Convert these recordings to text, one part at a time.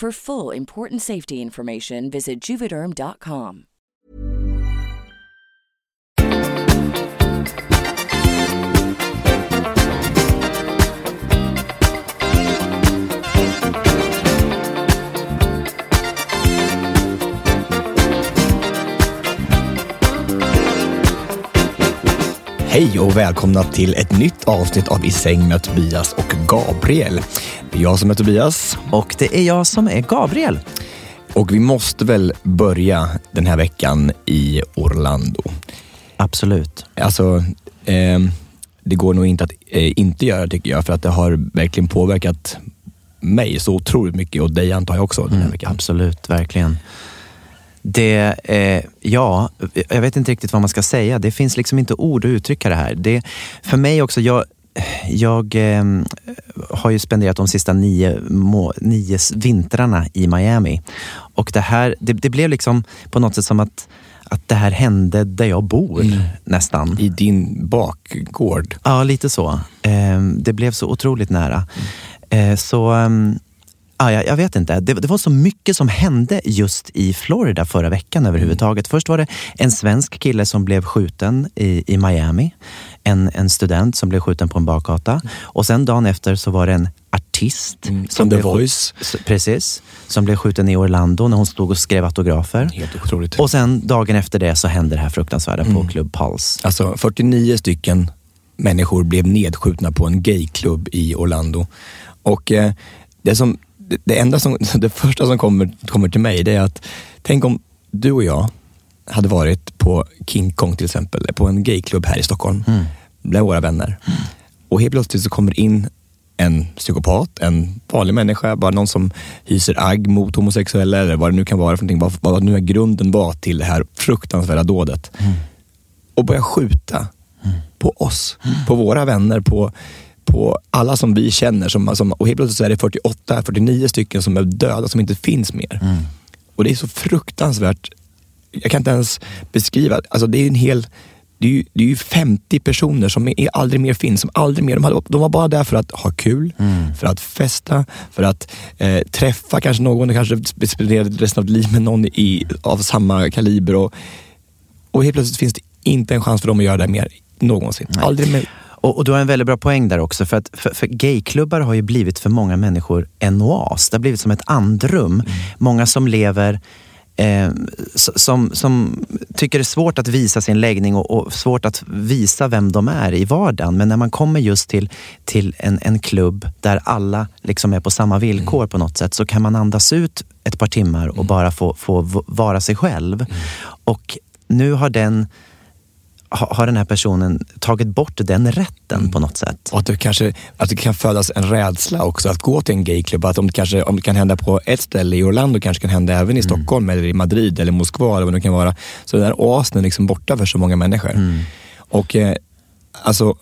For full important safety information, visit juvederm.com. Hej och välkomna till ett nytt avsnitt av I säng med Tobias och Gabriel. Det är jag som är Tobias. Och det är jag som är Gabriel. Och vi måste väl börja den här veckan i Orlando. Absolut. Alltså, eh, det går nog inte att eh, inte göra tycker jag, för att det har verkligen påverkat mig så otroligt mycket och dig antar jag också den här Mm, veckan. absolut, verkligen. Det, eh, ja, jag vet inte riktigt vad man ska säga. Det finns liksom inte ord att uttrycka det här. Det, för mig också, jag, jag eh, har ju spenderat de sista nio, må, nio vintrarna i Miami. Och det här, det, det blev liksom på något sätt som att, att det här hände där jag bor nästan. I din bakgård. Ja, lite så. Eh, det blev så otroligt nära. Eh, så ja, jag, jag vet inte. Det, det var så mycket som hände just i Florida förra veckan överhuvudtaget. Först var det en svensk kille som blev skjuten i, i Miami. En, en student som blev skjuten på en bakgata. Och sen dagen efter så var det en artist. Mm, som The Voice. Precis. Som blev skjuten i Orlando när hon stod och skrev autografer. Helt otroligt. Och sen dagen efter det så hände det här fruktansvärda på Club Pulse. Alltså 49 stycken människor blev nedskjutna på en gayklubb i Orlando. Och eh, det, som, det, enda som, det första som kommer, kommer till mig det är att tänk om du och jag hade varit på King Kong till exempel, på en gayklubb här i Stockholm, bland våra vänner. Och helt plötsligt så kommer in en psykopat, en vanlig människa, bara någon som hyser agg mot homosexuella eller vad det nu kan vara för någonting, vad, vad nu är grunden var till det här fruktansvärda dådet. Och börja skjuta på oss, på våra vänner, på, på alla som vi känner. Som, som, och helt plötsligt så är det 48, 49 stycken som är döda, som inte finns mer. Och det är så fruktansvärt. Jag kan inte ens beskriva. Alltså det är en hel... Det är, ju, det är ju 50 personer som är, aldrig mer finns, som aldrig mer... De, hade, de var bara där för att ha kul, för att festa, för att eh, träffa kanske någon, kanske spendera resten av livet med någon i, av samma kaliber. Och, och helt plötsligt finns det inte en chans för dem att göra det mer någonsin. Aldrig mer. Och, och du har en väldigt bra poäng där också. För, att, för, för gayklubbar har ju blivit för många människor en oas. Det har blivit som ett andrum. Många som lever eh, som, som tycker det är svårt att visa sin läggning och, och svårt att visa vem de är i vardagen. Men när man kommer just till, till en, en klubb där alla liksom är på samma villkor på något sätt så kan man andas ut ett par timmar och bara få, få vara sig själv. Och nu har den har den här personen tagit bort den rätten på något sätt. Och att det, kanske, att det kan födas en rädsla också att gå till en gayklubb. Att om det, kanske, om det kan hända på ett ställe i Orlando kanske kan hända även i Stockholm eller i Madrid eller Moskva eller vad det kan vara. Så den här oasen är liksom borta för så många människor. Och eh, alltså,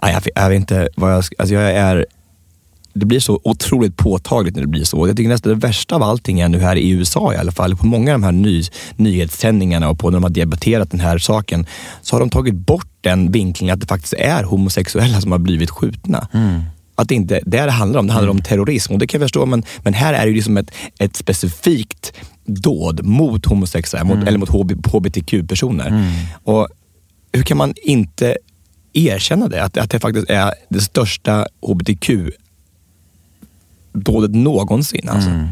jag, vet inte vad jag. Alltså jag är... Det blir så otroligt påtagligt när det blir så. Jag tycker nästan det värsta av allting är nu här i USA i alla fall, på många av de här ny, nyhetssändningarna och på när de har debatterat den här saken, så har de tagit bort den vinklingen att det faktiskt är homosexuella som har blivit skjutna. Mm. Att det inte det är det handlar om. Det handlar om terrorism och det kan jag förstå, men, men här är det ju liksom ett, ett specifikt dåd mot homosexuella mot, eller mot HB, hbtq-personer. Och hur kan man inte erkänna det? Att, att det faktiskt är det största dådet någonsin. Alltså. Mm.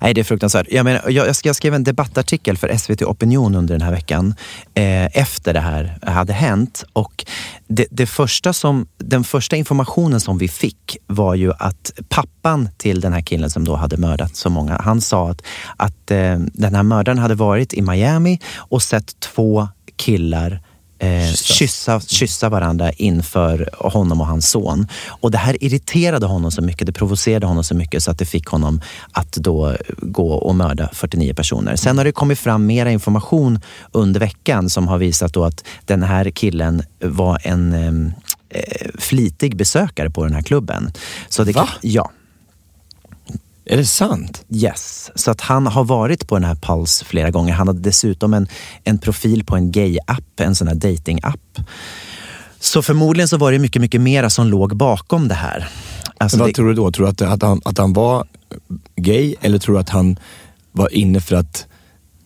Nej, det är fruktansvärt. Jag, menar, jag, jag skrev- jag skrev en debattartikel för SVT Opinion under den här veckan eh, efter det här hade hänt. Och det, det första som, den första informationen som vi fick var ju att pappan till den här killen som då hade mördat så många, han sa att, att eh, den här mördaren hade varit i Miami och sett två killar eh, kyssa, kyssa varandra inför honom och hans son. Och det här irriterade honom så mycket, det provocerade honom så mycket så att det fick honom att då gå och mörda 49 personer. Sen har det kommit fram mera information under veckan som har visat då att den här killen var en em, eh, flitig besökare på den här klubben. Så det, Va? Ja. Är det sant? Yes, så att han har varit på den här Pulse flera gånger. Han hade dessutom en, en profil på en gay-app, en sån här dating-app. Så förmodligen så var det mycket, mycket mera som låg bakom det här. Alltså Men vad det, tror du då? Tror du att, att, han, att han var gay eller tror du att han var inne för att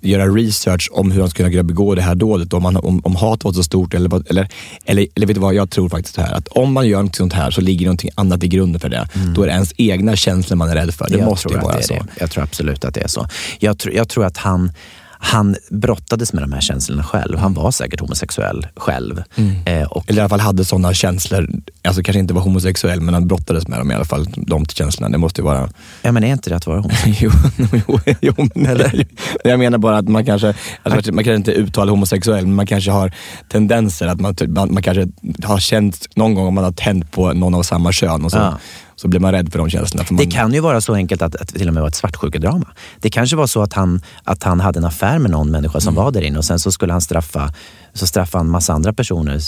göra research om hur han skulle kunna begå det här dådet? Om, han, om, om hat var så stort eller, eller, eller, eller vet du vad, jag tror faktiskt så här att om man gör något sånt här så ligger någonting annat i grunden för det. Då är det ens egna känslor man är rädd för. Det jag måste ju vara det så. Det. Jag tror absolut att det är så. Jag, tror- jag tror att han, han brottades med de här känslorna själv. Han var säkert homosexuell själv. Eh, och Eller i alla fall hade sådana känslor, alltså kanske inte var homosexuell men han brottades med dem i alla fall, de känslorna. Det måste ju vara Ja, men är inte det att vara homosexuell? jo, jo, jo, men Eller? Jag menar bara att man kanske, alltså, man kanske inte uttalar homosexuell, men man kanske har tendenser att man, typ- man, man kanske har känt någon gång om man har tänt på någon av samma kön och så, Ja. Så blir man rädd för de känslorna. För man, Det kan ju vara så enkelt att, att till och med var ett svartsjukedrama. Det kanske var så att han, att han hade en affär med någon människa som var där inne och sen så skulle han straffa, så straffa en massa andra personer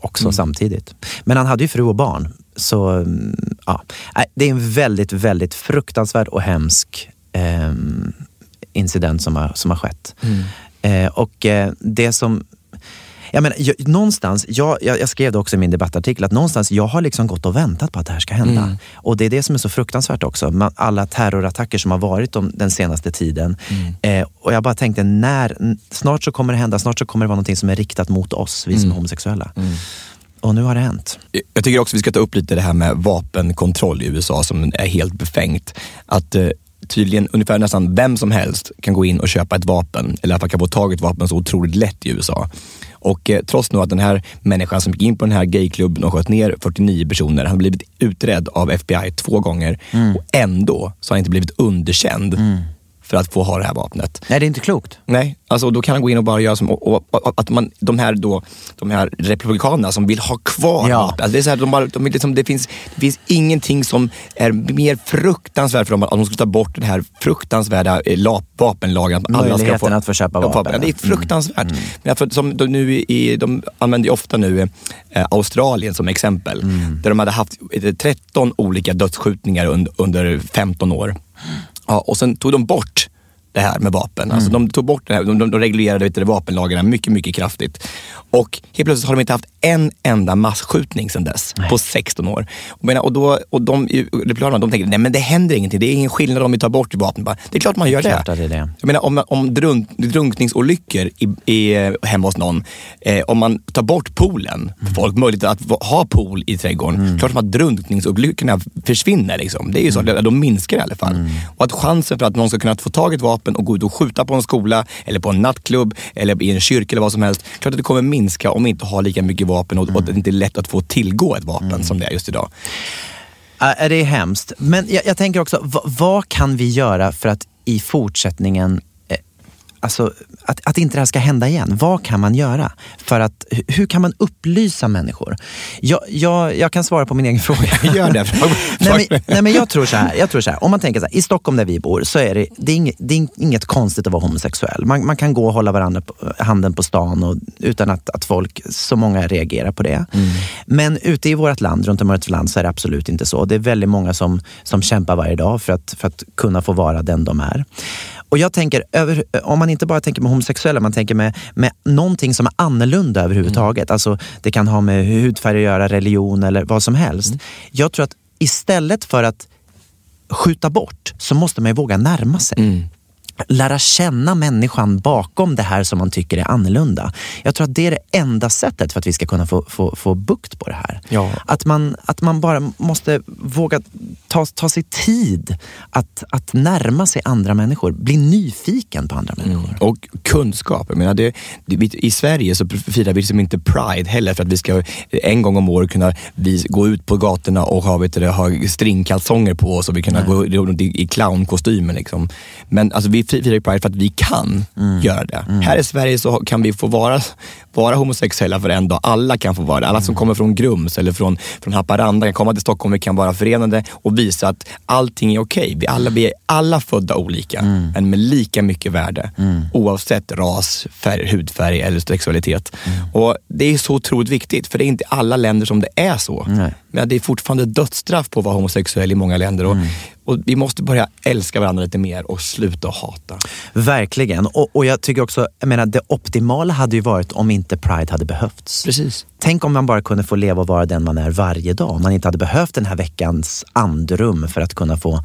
också samtidigt. Men han hade ju fru och barn. Så mm, ja, Nej, det är en väldigt, väldigt fruktansvärd och hemsk ehm, incident som har, som har skett. Eh, och eh, det som jag menar, jag, någonstans, jag, jag, jag skrev det också i min debattartikel, att någonstans jag har liksom gått och väntat på att det här ska hända. Och det är det som är så fruktansvärt också. Man, alla terrorattacker som har varit om, den senaste tiden. Eh, och jag bara tänkte, när, snart så kommer det hända, snart så kommer det vara någonting som är riktat mot oss, vi som är homosexuella. Och nu har det hänt. Jag tycker också vi ska ta upp lite det här med vapenkontroll i USA som är helt befängt. Att eh, tydligen ungefär nästan vem som helst kan gå in och köpa ett vapen, eller i alla fall kan få tag i ett vapen så otroligt lätt i USA. Och eh, trots nu att den här människan som gick in på den här gayklubben och sköt ner 49 personer, han har blivit utredd av FBI två gånger. Och ändå så har han inte blivit underkänd för att få ha det här vapnet. Nej, det är inte klokt. Nej, alltså då kan han gå in och bara göra som, och, och, och, att man, de här då, de här republikanerna som vill ha kvar Ja. vapen. Alltså det, är så här, de bara, de vill liksom, det, finns, det finns ingenting som är mer fruktansvärt för dem att de skulle ta bort den här fruktansvärda eh, la, vapenlagen. Att alla ska Möjligheten att få köpa Ja, vapen. Ja, det är fruktansvärt. Men för, som de, nu i, de använder ju ofta nu eh, Australien som exempel. Där de hade haft eh, 13 olika dödsskjutningar under, under 15 år. Ja, och sen tog de bort det här med vapen. Alltså de tog bort det här, de, de, de reglerade vet du, vapenlagarna mycket, mycket kraftigt. Och helt plötsligt har de inte haft en enda massskjutning sedan dess, på 16 år. Och, menar, och, då, och de, republikanerna, de tänker, nej men det händer ingenting, det är ingen skillnad om vi tar bort vapen. Det är klart man gör Klart det. det det. Jag menar om, om drunk, drunkningsolyckor i, i, hemma hos någon, eh, om man tar bort poolen, för folk möjlighet att ha pool i trädgården, klart som att drunkningsolyckorna försvinner. Liksom. Det är ju så, de minskar i alla fall. Och att chansen för att någon ska kunna få tag i ett vapen och gå ut och skjuta på en skola, eller på en nattklubb, eller i en kyrka eller vad som helst, klart att det kommer minska om vi inte har lika mycket vapen och, och att det inte är lätt att få tillgå ett vapen som det är just idag. Det är hemskt. Men jag, jag tänker också, vad, vad kan vi göra för att i fortsättningen alltså, att, att inte det här ska hända igen. Vad kan man göra? För att, hur kan man upplysa människor? Jag, jag, jag kan svara på min egen fråga. Gör det. nej, men, nej, men jag tror så här. Jag tror så här. Om man tänker så här, i Stockholm där vi bor så är det, det, är inget, det är inget konstigt att vara homosexuell. Man, man kan gå och hålla varandra på, handen på stan och, utan att, att folk, så många reagerar på det. Mm. Men ute i vårt land, runt om i vårt land, så är det absolut inte så. Det är väldigt många som, som kämpar varje dag för att, för att kunna få vara den de är. Och jag tänker, över, om man inte bara tänker med homosexuella, man tänker med, med någonting som är annorlunda överhuvudtaget. Mm. Alltså, det kan ha med hudfärg att göra, religion eller vad som helst. Mm. Jag tror att istället för att skjuta bort så måste man våga närma sig. Mm lära känna människan bakom det här som man tycker är annorlunda. Jag tror att det är det enda sättet för att vi ska kunna få, få, få bukt på det här. Ja. Att, man, att man bara måste våga ta, ta sig tid att, att närma sig andra människor. Bli nyfiken på andra människor. Mm. Och kunskap. Jag menar det, det, I Sverige så firar vi liksom inte Pride heller för att vi ska en gång om året kunna vi, gå ut på gatorna och ha, vet du, ha stringkalsonger på oss och vi kunna gå runt i, i clownkostymer. Liksom. Men alltså, vi firar Pride för att vi kan mm. göra det. Mm. Här i Sverige så kan vi få vara, vara homosexuella för en dag. Alla kan få vara det. Alla som mm. kommer från Grums eller från, från Haparanda kan komma till Stockholm. Vi kan vara förenade och visa att allting är okej. Okay. Vi, alla, vi är alla födda olika, mm. men med lika mycket värde. Mm. Oavsett ras, färg, hudfärg eller sexualitet. Mm. Och Det är så otroligt viktigt, för det är inte alla länder som det är så. Nej. Men det är fortfarande dödsstraff på att vara homosexuell i många länder. Och, och vi måste börja älska varandra lite mer och sluta hata. Verkligen. Och, och jag tycker också, jag menar det optimala hade ju varit om inte Pride hade behövts. Precis. Tänk om man bara kunde få leva och vara den man är varje dag. Om man inte hade behövt den här veckans andrum för att kunna få mm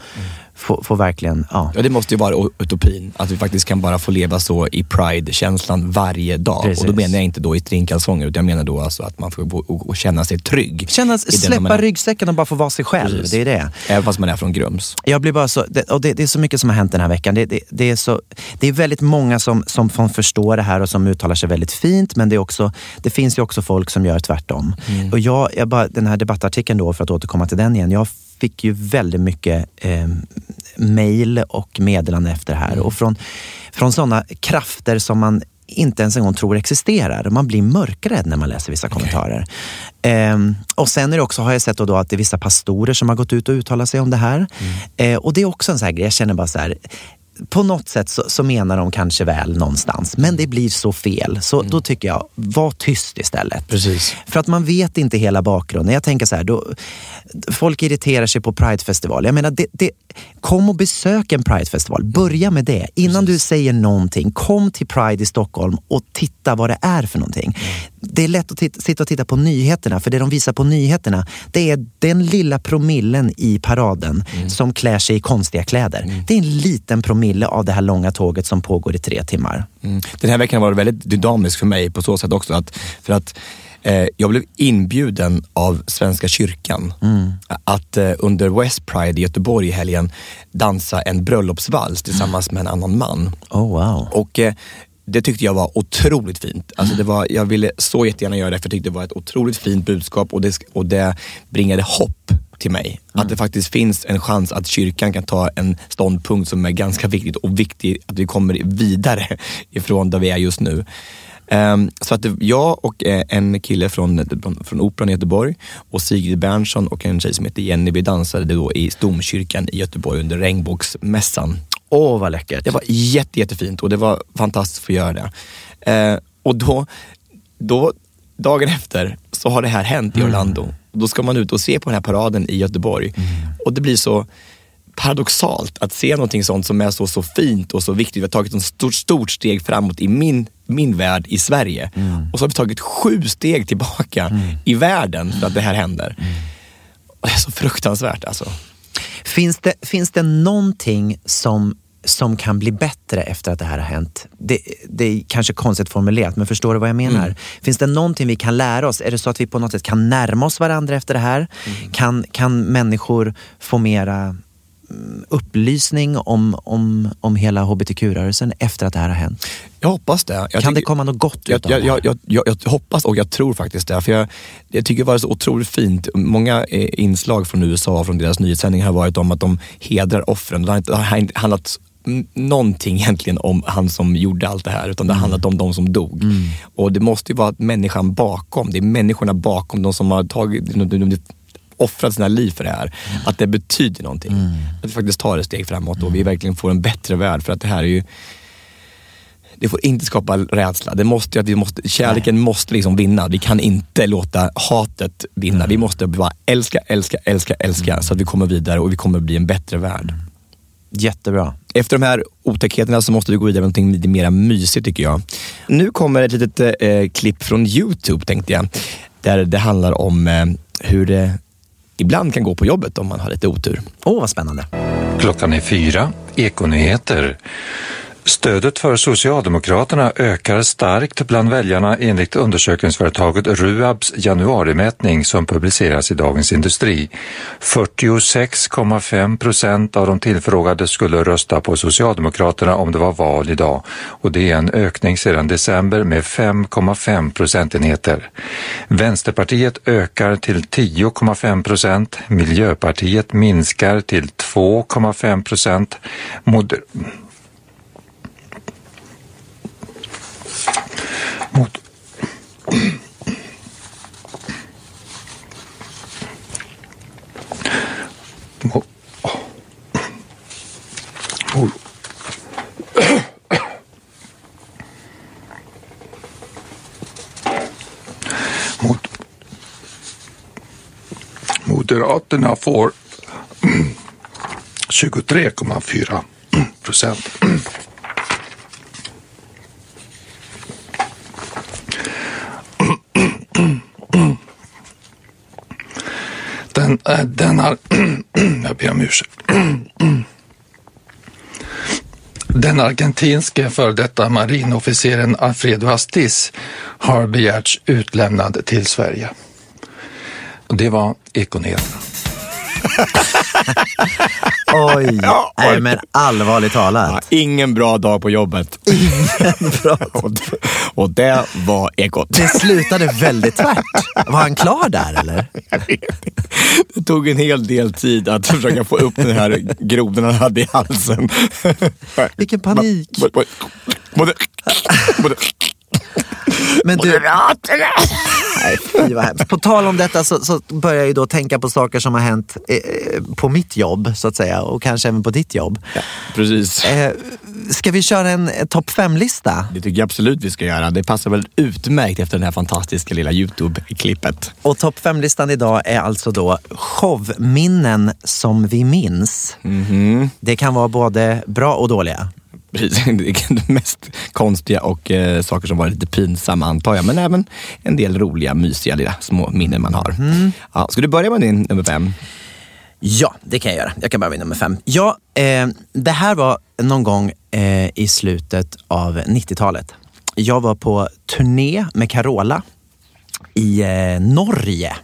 få, få verkligen... Ja. ja, det måste ju vara utopin. Att vi faktiskt kan bara få leva så i pride-känslan varje dag. Precis. Och då menar jag inte då i stringkalsonger, utan jag menar då alltså att man får och känna sig trygg. Känna, släppa ryggsäcken och bara få vara sig själv. Precis. Det är det. Även fast man är från Grums. Jag blir bara så, och det, det, är så mycket som har hänt den här veckan. Det, det, det, är, så, det är väldigt många som, som förstår det här och som uttalar sig väldigt fint. Men det, är också, det finns ju också folk som gör tvärtom. Mm. Och jag, jag bara, den här debattartikeln då, för att återkomma till den igen. Jag fick ju väldigt mycket eh, mejl och meddelanden efter det här. Mm. Och från, från sådana krafter som man inte ens en gång tror existerar. Man blir mörkrädd när man läser vissa okay. kommentarer. Eh, och sen är det också, har jag sett då att det är vissa pastorer som har gått ut och uttalat sig om det här. Mm. Eh, och det är också en sån här grej, jag känner bara så här, på något sätt så, så, menar de kanske väl någonstans, men det blir så fel. Så mm. då tycker jag, var tyst istället. Precis. För att man vet inte hela bakgrunden. Jag tänker så här, då, folk irriterar sig på Pridefestival. Jag menar, det, det, kom och besök en Pridefestival. Börja med det. Innan Precis. du säger någonting, kom till Pride i Stockholm och titta vad det är för någonting. Mm. Det är lätt att titta, sitta och titta på nyheterna, för det de visar på nyheterna, det är den lilla promillen i paraden mm. som klär sig i konstiga kläder. Mm. Det är en liten promille av det här långa tåget som pågår i tre timmar. Mm. Den här veckan har varit väldigt dynamisk för mig på så sätt också. Att, för att eh, jag blev inbjuden av Svenska kyrkan mm. att eh, under West Pride i Göteborg i helgen dansa en bröllopsvals tillsammans med en annan man. Oh, wow. Och eh, det tyckte jag var otroligt fint. Alltså det var, jag ville så jättegärna göra det för jag tyckte det var ett otroligt fint budskap och det, och det bringade hopp till mig. Mm. Att det faktiskt finns en chans att kyrkan kan ta en ståndpunkt som är ganska viktigt och viktigt att vi kommer vidare ifrån där vi är just nu. Um, så att jag och eh, en kille från, från Operan i Göteborg och Sigrid Bernson och en tjej som heter Jenny, vi dansade då i Domkyrkan i Göteborg under regnbågsmässan. Åh, vad läckert. Det var jätte, jättefint och det var fantastiskt att få göra det. Uh, och då, då, dagen efter, så har det här hänt i mm. Orlando. Mm. Då ska man ut och se på den här paraden i Göteborg. Mm. Och det blir så paradoxalt att se någonting sånt som är så, så fint och så viktigt. Vi har tagit ett stort, stort steg framåt i min, min värld i Sverige. Mm. Och så har vi tagit sju steg tillbaka mm. i världen för att det här händer. Mm. det är så fruktansvärt alltså. Finns det, finns det någonting som som kan bli bättre efter att det här har hänt. Det, det är kanske konstigt formulerat, men förstår du vad jag menar? Mm. Finns det någonting vi kan lära oss? Är det så att vi på något sätt kan närma oss varandra efter det här? Mm. Kan, kan människor få mera upplysning om, om, om hela hbtq-rörelsen efter att det här har hänt? Jag hoppas det. Jag kan tycker, det komma något gott jag, jag, jag, jag, jag, jag hoppas och jag tror faktiskt det. För jag, jag tycker det var så otroligt fint. Många eh, inslag från USA, från deras nyhetssändningar har varit om att de hedrar offren. Det har handlat någonting egentligen om han som gjorde allt det här, utan det har handlat om de som dog. Och det måste ju vara människan bakom, det är människorna bakom, de som har tagit, de, de, de, offrat sina liv för det här. Att det betyder någonting. Att vi faktiskt tar ett steg framåt och vi verkligen får en bättre värld. För att det här är ju det får inte skapa rädsla. Det måste, att vi måste, kärleken måste liksom vinna. Vi kan inte låta hatet vinna. Vi måste bara älska, älska, älska, älska så att vi kommer vidare och vi kommer bli en bättre värld. Jättebra. Efter de här otäckheterna så måste vi gå vidare med någonting lite mer mysigt tycker jag. Nu kommer ett litet eh, klipp från Youtube tänkte jag. Där det handlar om eh, hur det ibland kan gå på jobbet om man har lite otur. Åh, vad spännande. Klockan är fyra, Ekonyheter. Stödet för Socialdemokraterna ökar starkt bland väljarna enligt undersökningsföretaget Ruabs januarimätning som publiceras i Dagens Industri. 46,5 procent av de tillfrågade skulle rösta på Socialdemokraterna om det var val idag och det är en ökning sedan december med 5,5 procentenheter. Vänsterpartiet ökar till 10,5 procent, Miljöpartiet minskar till 2,5 procent, Moder mot Mo- oh. Mo- mot Moderaterna får 23,4 procent. Den, äh, den har... jag ber om ursäkt. Den argentinske före detta marinofficeren Alfredo Astiz har begärts utlämnad till Sverige. Det var Ekonyheterna. Oj, nej men allvarligt talat. ingen bra dag på jobbet. Ingen bra. och, det, och det var Ekot. Det slutade väldigt tvärt. Var han klar där eller? Jag vet inte. Det tog en hel del tid att försöka få upp den här grodan han hade i halsen. Vilken panik. Men du, Moderaterna! nej, fy vad hemskt. På tal om detta så, så börjar jag ju då tänka på saker som har hänt eh, på mitt jobb så att säga och kanske även på ditt jobb. Precis. Eh, ska vi köra en eh, topp fem-lista? Det tycker jag absolut vi ska göra. Det passar väl utmärkt efter det här fantastiska lilla Youtube-klippet. Och topp fem-listan idag är alltså då showminnen som vi minns. Det kan vara både bra och dåliga. Precis. Det mest konstiga och eh, saker som var lite pinsamma antar jag. Men även en del roliga, mysiga lilla små minnen man har. Ja, ska du börja med din nummer fem? Ja, det kan jag göra. Jag kan börja med nummer fem. Ja, eh, det här var någon gång eh, i slutet av 90-talet. Jag var på turné med Carola i eh, Norge.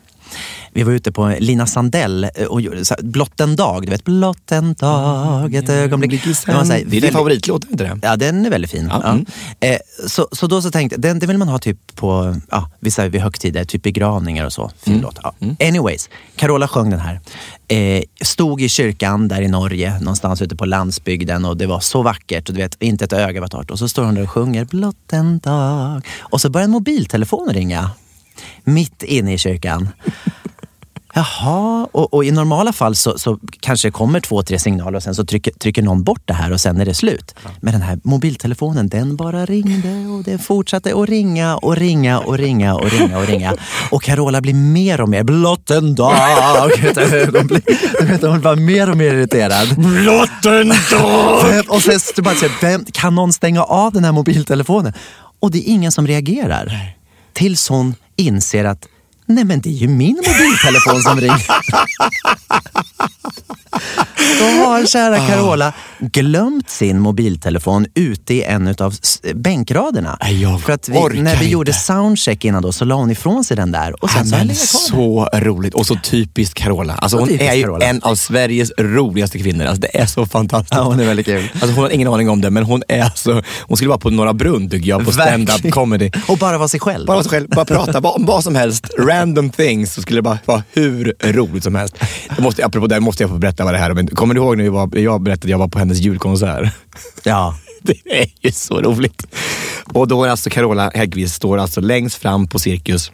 Vi var ute på Lina Sandell eh, och så här, blott en dag. Du vet, blott en dag, ett ögonblick. Det var så här Det är din favoritlåt, inte det? Ja, den är väldigt fin. Ja, Ja. mm. Eh, så, så då så tänkte jag, den, den vill man ha typ på ja, vissa vid högtider, typ begravningar och så. Fin Mm. låt. Ja. Anyways, Carola sjöng den här. Eh, stod i kyrkan där i Norge, någonstans ute på landsbygden och det var så vackert och du vet, inte ett öga var torrt. Och så står hon där och sjunger blott en dag. Och så börjar en mobiltelefon ringa. Mitt inne i kyrkan. Jaha, och, och i normala fall så, så kanske det kommer två, tre signaler och sen så trycker, trycker någon bort det här och sen är det slut. Men den här mobiltelefonen, den bara ringde och det fortsatte att ringa och ringa och ringa och ringa och ringa. Och Carola blir mer och mer, blott en dag. Du vet, Hon var mer och mer irriterad. Blott en dag! Och sen så bara, vem, kan någon stänga av den här mobiltelefonen? Och det är ingen som reagerar. Tills hon inser att Nej men det är ju min mobiltelefon som ringer. Då har kära Carola glömt sin mobiltelefon ute i en av bänkraderna. Jag För att vi, när vi inte. gjorde soundcheck innan då så la hon ifrån sig den där och sen så den så roligt och så typiskt Carola. Alltså, Så hon är ju Carola. en av Sveriges roligaste kvinnor. Alltså, det är så fantastiskt. Ja, hon är väldigt kul. Alltså, hon har ingen aning om det, men hon är alltså, hon skulle vara på Norra Brunn tycker jag, på stand-up comedy. Och bara vara sig själv. Bara vara sig själv, bara prata om vad som helst, random things, så skulle det bara vara hur roligt som helst. Det måste, apropå det måste jag få berätta vad det här är. Kommer du ihåg när vi var, jag berättade att jag var på hennes hennes julkonsert. Ja. Det är ju så roligt. Och då är alltså Carola Häggkvist står alltså längst fram på Cirkus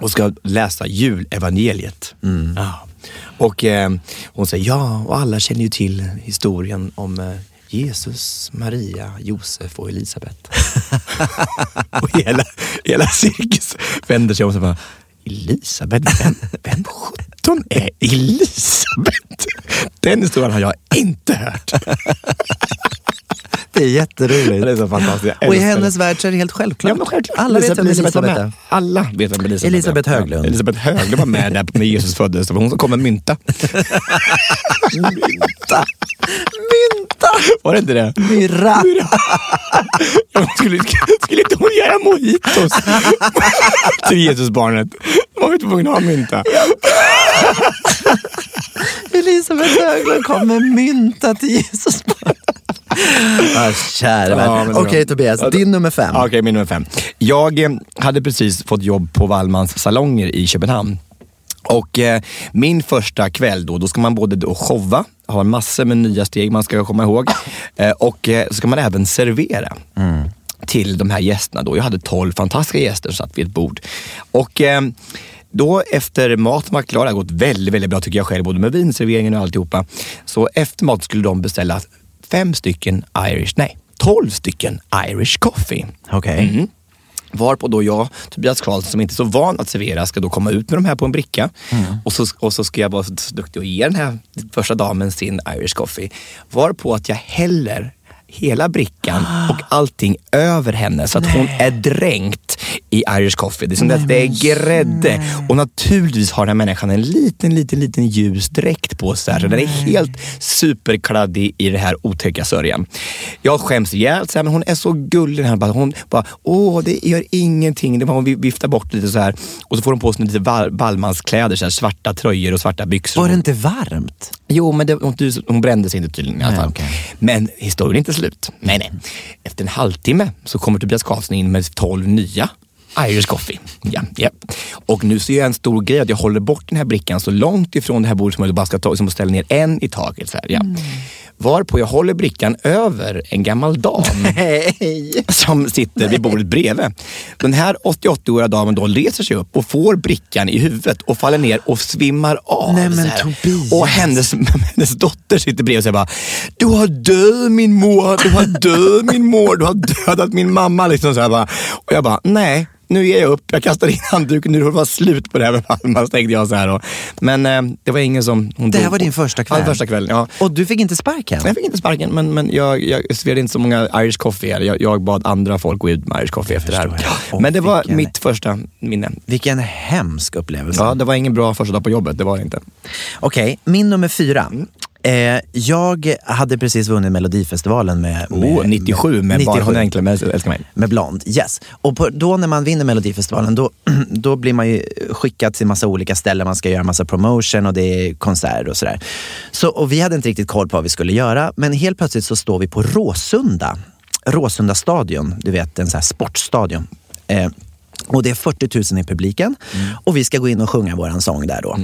och ska läsa julevangeliet. Ja. Och eh, hon säger ja, och alla känner ju till historien om eh, Jesus, Maria, Josef och Elisabet. och hela, hela cirkus vänder sig om och bara, Elisabet, vem, vem sjutton är Elisabet? Den historien har jag inte hört. Det är jätteroligt. Det är så fantastiskt. Och i hennes värld så är det helt självklart. Ja, men självklart. Alla vet vem Elisabeth med. är. Alla vet vem Elisabeth Elisabeth. Höglund. Ja, Elisabeth Höglund var med där när Jesus föddes. Det var hon som kom med mynta. mynta. Mynta! Var det inte det? Myrra! Ja, men skulle, skulle inte hon göra mojitos till Jesusbarnet? De var ju tvungna att ha mynta. Elisabeth Höglund kom med mynta till Jesus ah, Kära vän. Okej Tobias, din nummer fem. Okej, min nummer fem. Jag eh, hade precis fått jobb på Wallmans salonger i Köpenhamn. Och eh, min första kväll då, då ska man både då showa, ha massor med nya steg man ska komma ihåg. Eh, och eh, så ska man även servera. till de här gästerna. Då. Jag hade 12 fantastiska gäster som satt vid ett bord. Och eh, då efter mat var klar, det har gått väldigt, väldigt bra tycker jag själv, både med vinserveringen och alltihopa. Så efter mat skulle de beställa fem stycken Irish, nej, 12 stycken Irish coffee. Okej. Mm. Varpå då jag, Tobias Karlsson, som inte är så van att servera, ska då komma ut med de här på en bricka. Och, så, och så ska jag vara så duktig och ge den här första damen sin Irish coffee. Varpå att jag häller hela brickan och allting över henne så att hon är dränkt i Irish coffee. Det är som att det är grädde. Och naturligtvis har den här människan en liten, liten, liten ljus dräkt på sig. Så den är helt superkladdig i det här otäcka sörjan. Jag skäms ihjäl, men hon är så gullig. Den här, bara- hon bara, åh det gör ingenting. Det var, hon viftar bort lite så här. Och så får hon på sig lite Wallmanskläder, så här, svarta tröjor och svarta byxor. Var det inte varmt? Jo, men det, hon, hon brände sig inte tydligen i alla Nej, fall. okej. Men historien är inte slut. Nej, nej. Efter en halvtimme så kommer Tobias Karlsson in med 12 nya Irish coffee. Ja, ja. Och nu ser jag en stor grej att jag håller bort den här brickan så långt ifrån det här bordet som jag bara ska ta, som att ställa ner en i taget. Så här, ja. Mm. Varpå jag håller brickan över en gammal dam som sitter vid bordet bredvid. Den här 88-åriga damen då reser sig upp och får brickan i huvudet och faller ner och svimmar av. Nej, men. Tobias. Och hennes, hennes dotter sitter bredvid och säger bara Du har död min mor, du har död min mor, du har dödat min mamma. Liksom så här bara. Och jag bara, nej. Nu ger jag upp, jag kastar in handduken, nu får det vara slut på det här med Palma, tänkte jag så här. då. Men eh, det var ingen som... Hon Det här dog. var din första kväll? Ja, första kvällen. Ja. Och du fick inte sparken? Jag fick inte sparken, men, men jag, jag serverade inte så många Irish coffee. Jag, jag bad andra folk gå ut med Irish coffee efter det här. jag. Men det var vilken- mitt första minne. Vilken hemsk upplevelse. Ja, det var ingen bra första dag på jobbet, det var det inte. Okej, min nummer fyra. Eh, jag hade precis vunnit Melodifestivalen med, med, Oh, 97 med Bara hon men älskar mig. med Blond. Yes. Och på, då när man vinner Melodifestivalen då, då blir man ju skickad till massa olika ställen. Man ska göra massa promotion och det är konserter och sådär. Så, och vi hade inte riktigt koll på vad vi skulle göra. Men helt plötsligt så står vi på Råsunda. Råsunda stadion, du vet en sån här sportstadion. Eh, och det är 40 000 i publiken och vi ska gå in och sjunga våran sång där då.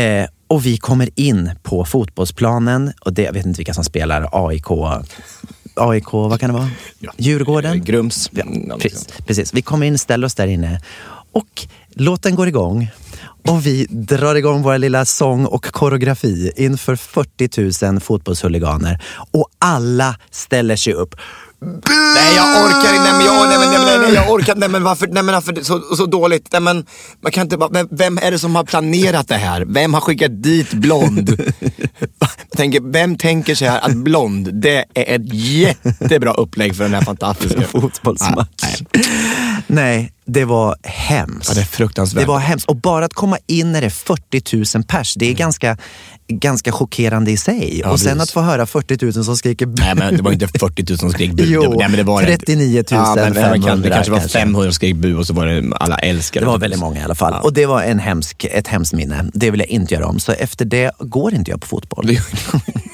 Eh, och vi kommer in på fotbollsplanen och det, jag vet inte vilka som spelar AIK. AIK, vad kan det vara? Djurgården? Grums. Ja, Mm, ja, precis, precis. Vi kommer in, ställer oss där inne och låten går igång. Och vi drar igång vår lilla sång och koreografi inför 40 000 fotbollshuliganer. Och alla ställer sig upp. Nej jag orkar inte, nej men jag, nej, men, nej, men, nej, jag orkar nej men varför, nej men varför så, så dåligt? Nej men man kan inte bara, vem, vem är det som har planerat det här? Vem har skickat dit Blond? tänker, vem tänker sig här att Blond, det är ett jättebra upplägg för den här fantastiska fotbollsmatch. Nej. Nej, det var hemskt. Ja, det är fruktansvärt. Det var hemskt. Och bara att komma in när det är 40 000 pers, det är ganska, ganska chockerande i sig. Ja, och sen precis. att få höra 40 000 som skriker bu. Nej men det var inte 40 000 som skrek bu. Jo, nej, men det var 39 ja, men det, kan- 500 det kanske var kanske. 500 som skrek bu och så var det alla älskade. Det var väldigt många i alla fall. Och det var en hemsk, ett hemskt minne. Det vill jag inte göra om. Så efter det går inte jag på fotboll. Du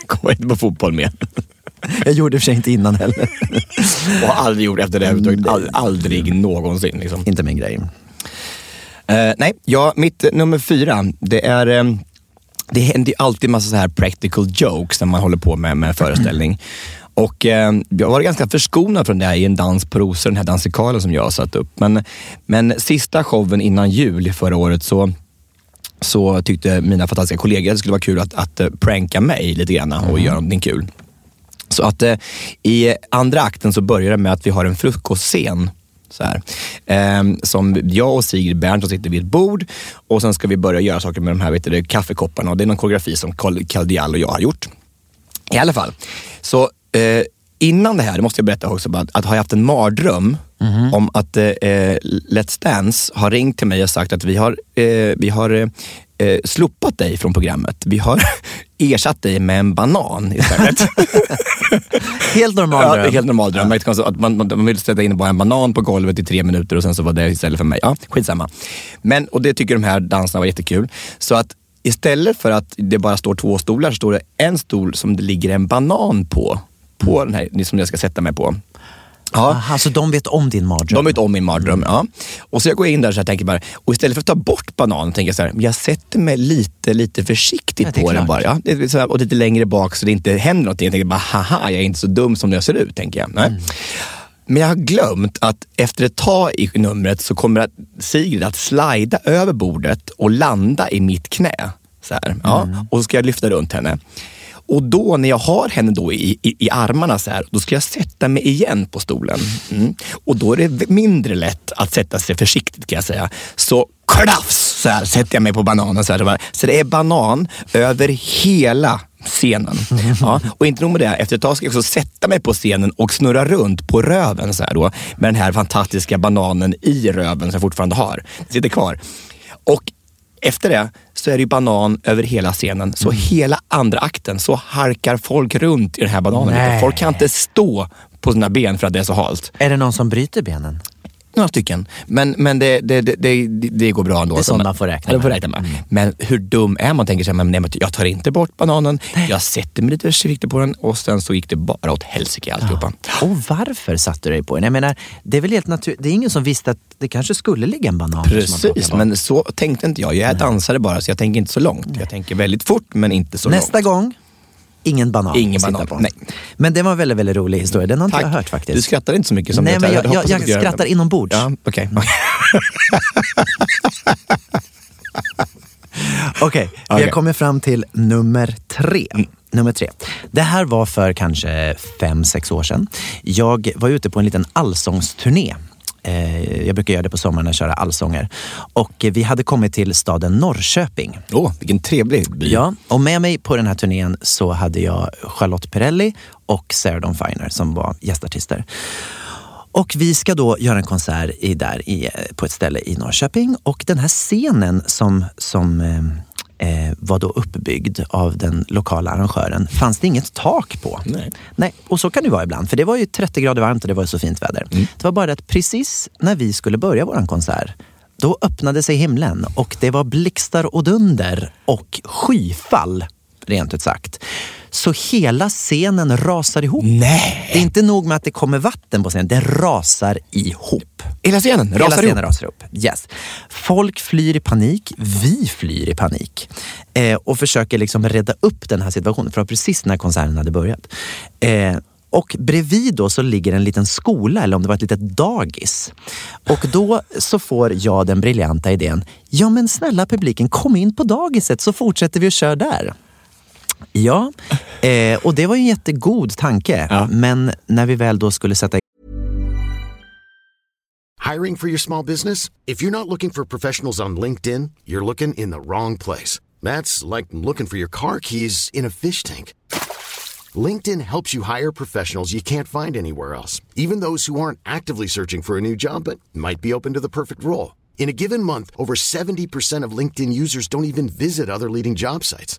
kommer inte på fotboll mer. Jag gjorde det för sig inte innan heller. Och har aldrig gjort efter det överhuvudtaget. Ald- aldrig någonsin. Liksom. inte min grej. Eh, nej, ja, mitt nummer fyra, det är... eh, det händer ju alltid massa så här practical jokes när man håller på med, med föreställning. Och eh, jag var ganska förskonad från det här i en dans på rosor, den här dansikalen som jag har satt upp. Men, men sista showen innan jul förra året så så tyckte mina fantastiska kollegor att det skulle vara kul att, att uh, pranka mig lite grann och mm. göra någonting kul. Så att uh, i andra akten så börjar det med att vi har en frukostscen så här. Eh, som jag och Sigrid Berndt sitter vid ett bord och sen ska vi börja göra saker med de här vet du, kaffekopparna och det är någon koreografi som Carl och jag har gjort. I alla fall, så eh, innan det här, måste jag berätta också, att, att har jag haft en mardröm mm. om att eh, Let's Dance har ringt till mig och sagt att vi har, eh, vi har eh, slopat dig från programmet. Vi har ersatt dig med en banan istället. helt normal dröm. Ja, helt normal dröm. Ja. Att man, man, man vill sätta in bara en banan på golvet i tre minuter och sen så var det istället för mig. Ja, skitsamma. Men, och det tycker de här dansarna var jättekul. Så att istället för att det bara står två stolar så står det en stol som det ligger en banan på. På den här som jag ska sätta mig på. Ja. Aha, så de vet om din mardröm? De vet om min mardröm, ja. Och så jag går in där och tänker bara, och istället för att ta bort bananen tänker jag så här, jag sätter mig lite, lite försiktigt ja, på den bara. Ja. Här, och lite längre bak så det inte händer någonting. Jag tänker bara, haha, jag är inte så dum som jag ser ut, tänker jag. Mm. Men jag har glömt att efter ett tag i numret så kommer Sigrid att slida över bordet och landa i mitt knä. Så här, ja. Mm. Och så ska jag lyfta runt henne. Och då när jag har henne då i, i, i, armarna så här, då ska jag sätta mig igen på stolen. Mm. Och då är det mindre lätt att sätta sig försiktigt kan jag säga. Så klafs så här, sätter jag mig på bananen. Så, här, så det är banan över hela scenen. Ja, och inte nog med det, efter ett tag ska jag också sätta mig på scenen och snurra runt på röven så här då, med den här fantastiska bananen i röven som jag fortfarande har. Det sitter kvar. Och efter det så är det banan över hela scenen. Så mm. hela andra akten så harkar folk runt i den här bananen. Nej. Folk kan inte stå på sina ben för att det är så halt. Är det någon som bryter benen? Några stycken. Men, men det, det, det, det, går bra ändå. Det är sånt man får räkna med. Får räkna med. Mm. Men hur dum är man? tänker sig, men, nej, jag tar inte bort bananen, nej. jag sätter mig lite försiktigt på den och sen så gick det bara åt helsike alltihopa. Ja. Och varför satte du dig på den? Jag menar, det är väl helt naturligt. Det är ingen som visste att det kanske skulle ligga en banan. Precis, men så tänkte inte jag. Jag är dansare bara så jag tänker inte så långt. Nej. Jag tänker väldigt fort men inte så Nästa långt. Nästa gång Ingen banan Ingen banan, på. nej. Men det var en väldigt, väldigt rolig historia. Den har inte jag hört faktiskt. Du skrattar inte så mycket som Nej, men jag, jag, jag, jag skrattar inombords. Ja. Okay. Okej, okay, vi okay. har kommit fram till nummer tre. Mm. Nummer tre. Det här var för kanske fem, sex år sedan. Jag var ute på en liten allsångsturné jag brukar göra det på sommaren och köra allsånger. Och vi hade kommit till staden Norrköping. Åh, oh, vilken trevlig by. Ja, och med mig på den här turnén så hade jag Charlotte Perrelli och Sarah Dawn Finer som var gästartister. Och vi ska då göra en konsert i, där i, på ett ställe i Norrköping och den här scenen som, som eh, var då uppbyggd av den lokala arrangören fanns det inget tak på. Nej. Nej. Och så kan det vara ibland, för det var ju 30 grader varmt och det var så fint väder. Mm. Det var bara att precis när vi skulle börja vår konsert då öppnade sig himlen och det var blixtar och dunder och skyfall, rent ut sagt. Så hela scenen rasar ihop. Nej. Det är inte nog med att det kommer vatten på scenen, det rasar ihop. Hela scenen rasar Hela scenen ihop? rasar ihop. Yes. Folk flyr i panik, vi flyr i panik eh, och försöker liksom rädda upp den här situationen. För precis när konserten hade börjat. Eh, och bredvid då så ligger en liten skola, eller om det var ett litet dagis. Och då så får jag den briljanta idén, ja men snälla publiken, kom in på dagiset så fortsätter vi att köra där. Ja, eh, och det var ju en jättegod tanke. Ja. Men när vi väl då skulle sätta Hiring for your small business? If you're not looking for professionals on LinkedIn, you're looking in the wrong place. That's like looking for your car keys in a fish tank. LinkedIn helps you hire professionals you can't find anywhere else, even those who aren't actively searching for a new job but might be open to the perfect role. In a given month, over 70% of LinkedIn users don't even visit other leading job sites.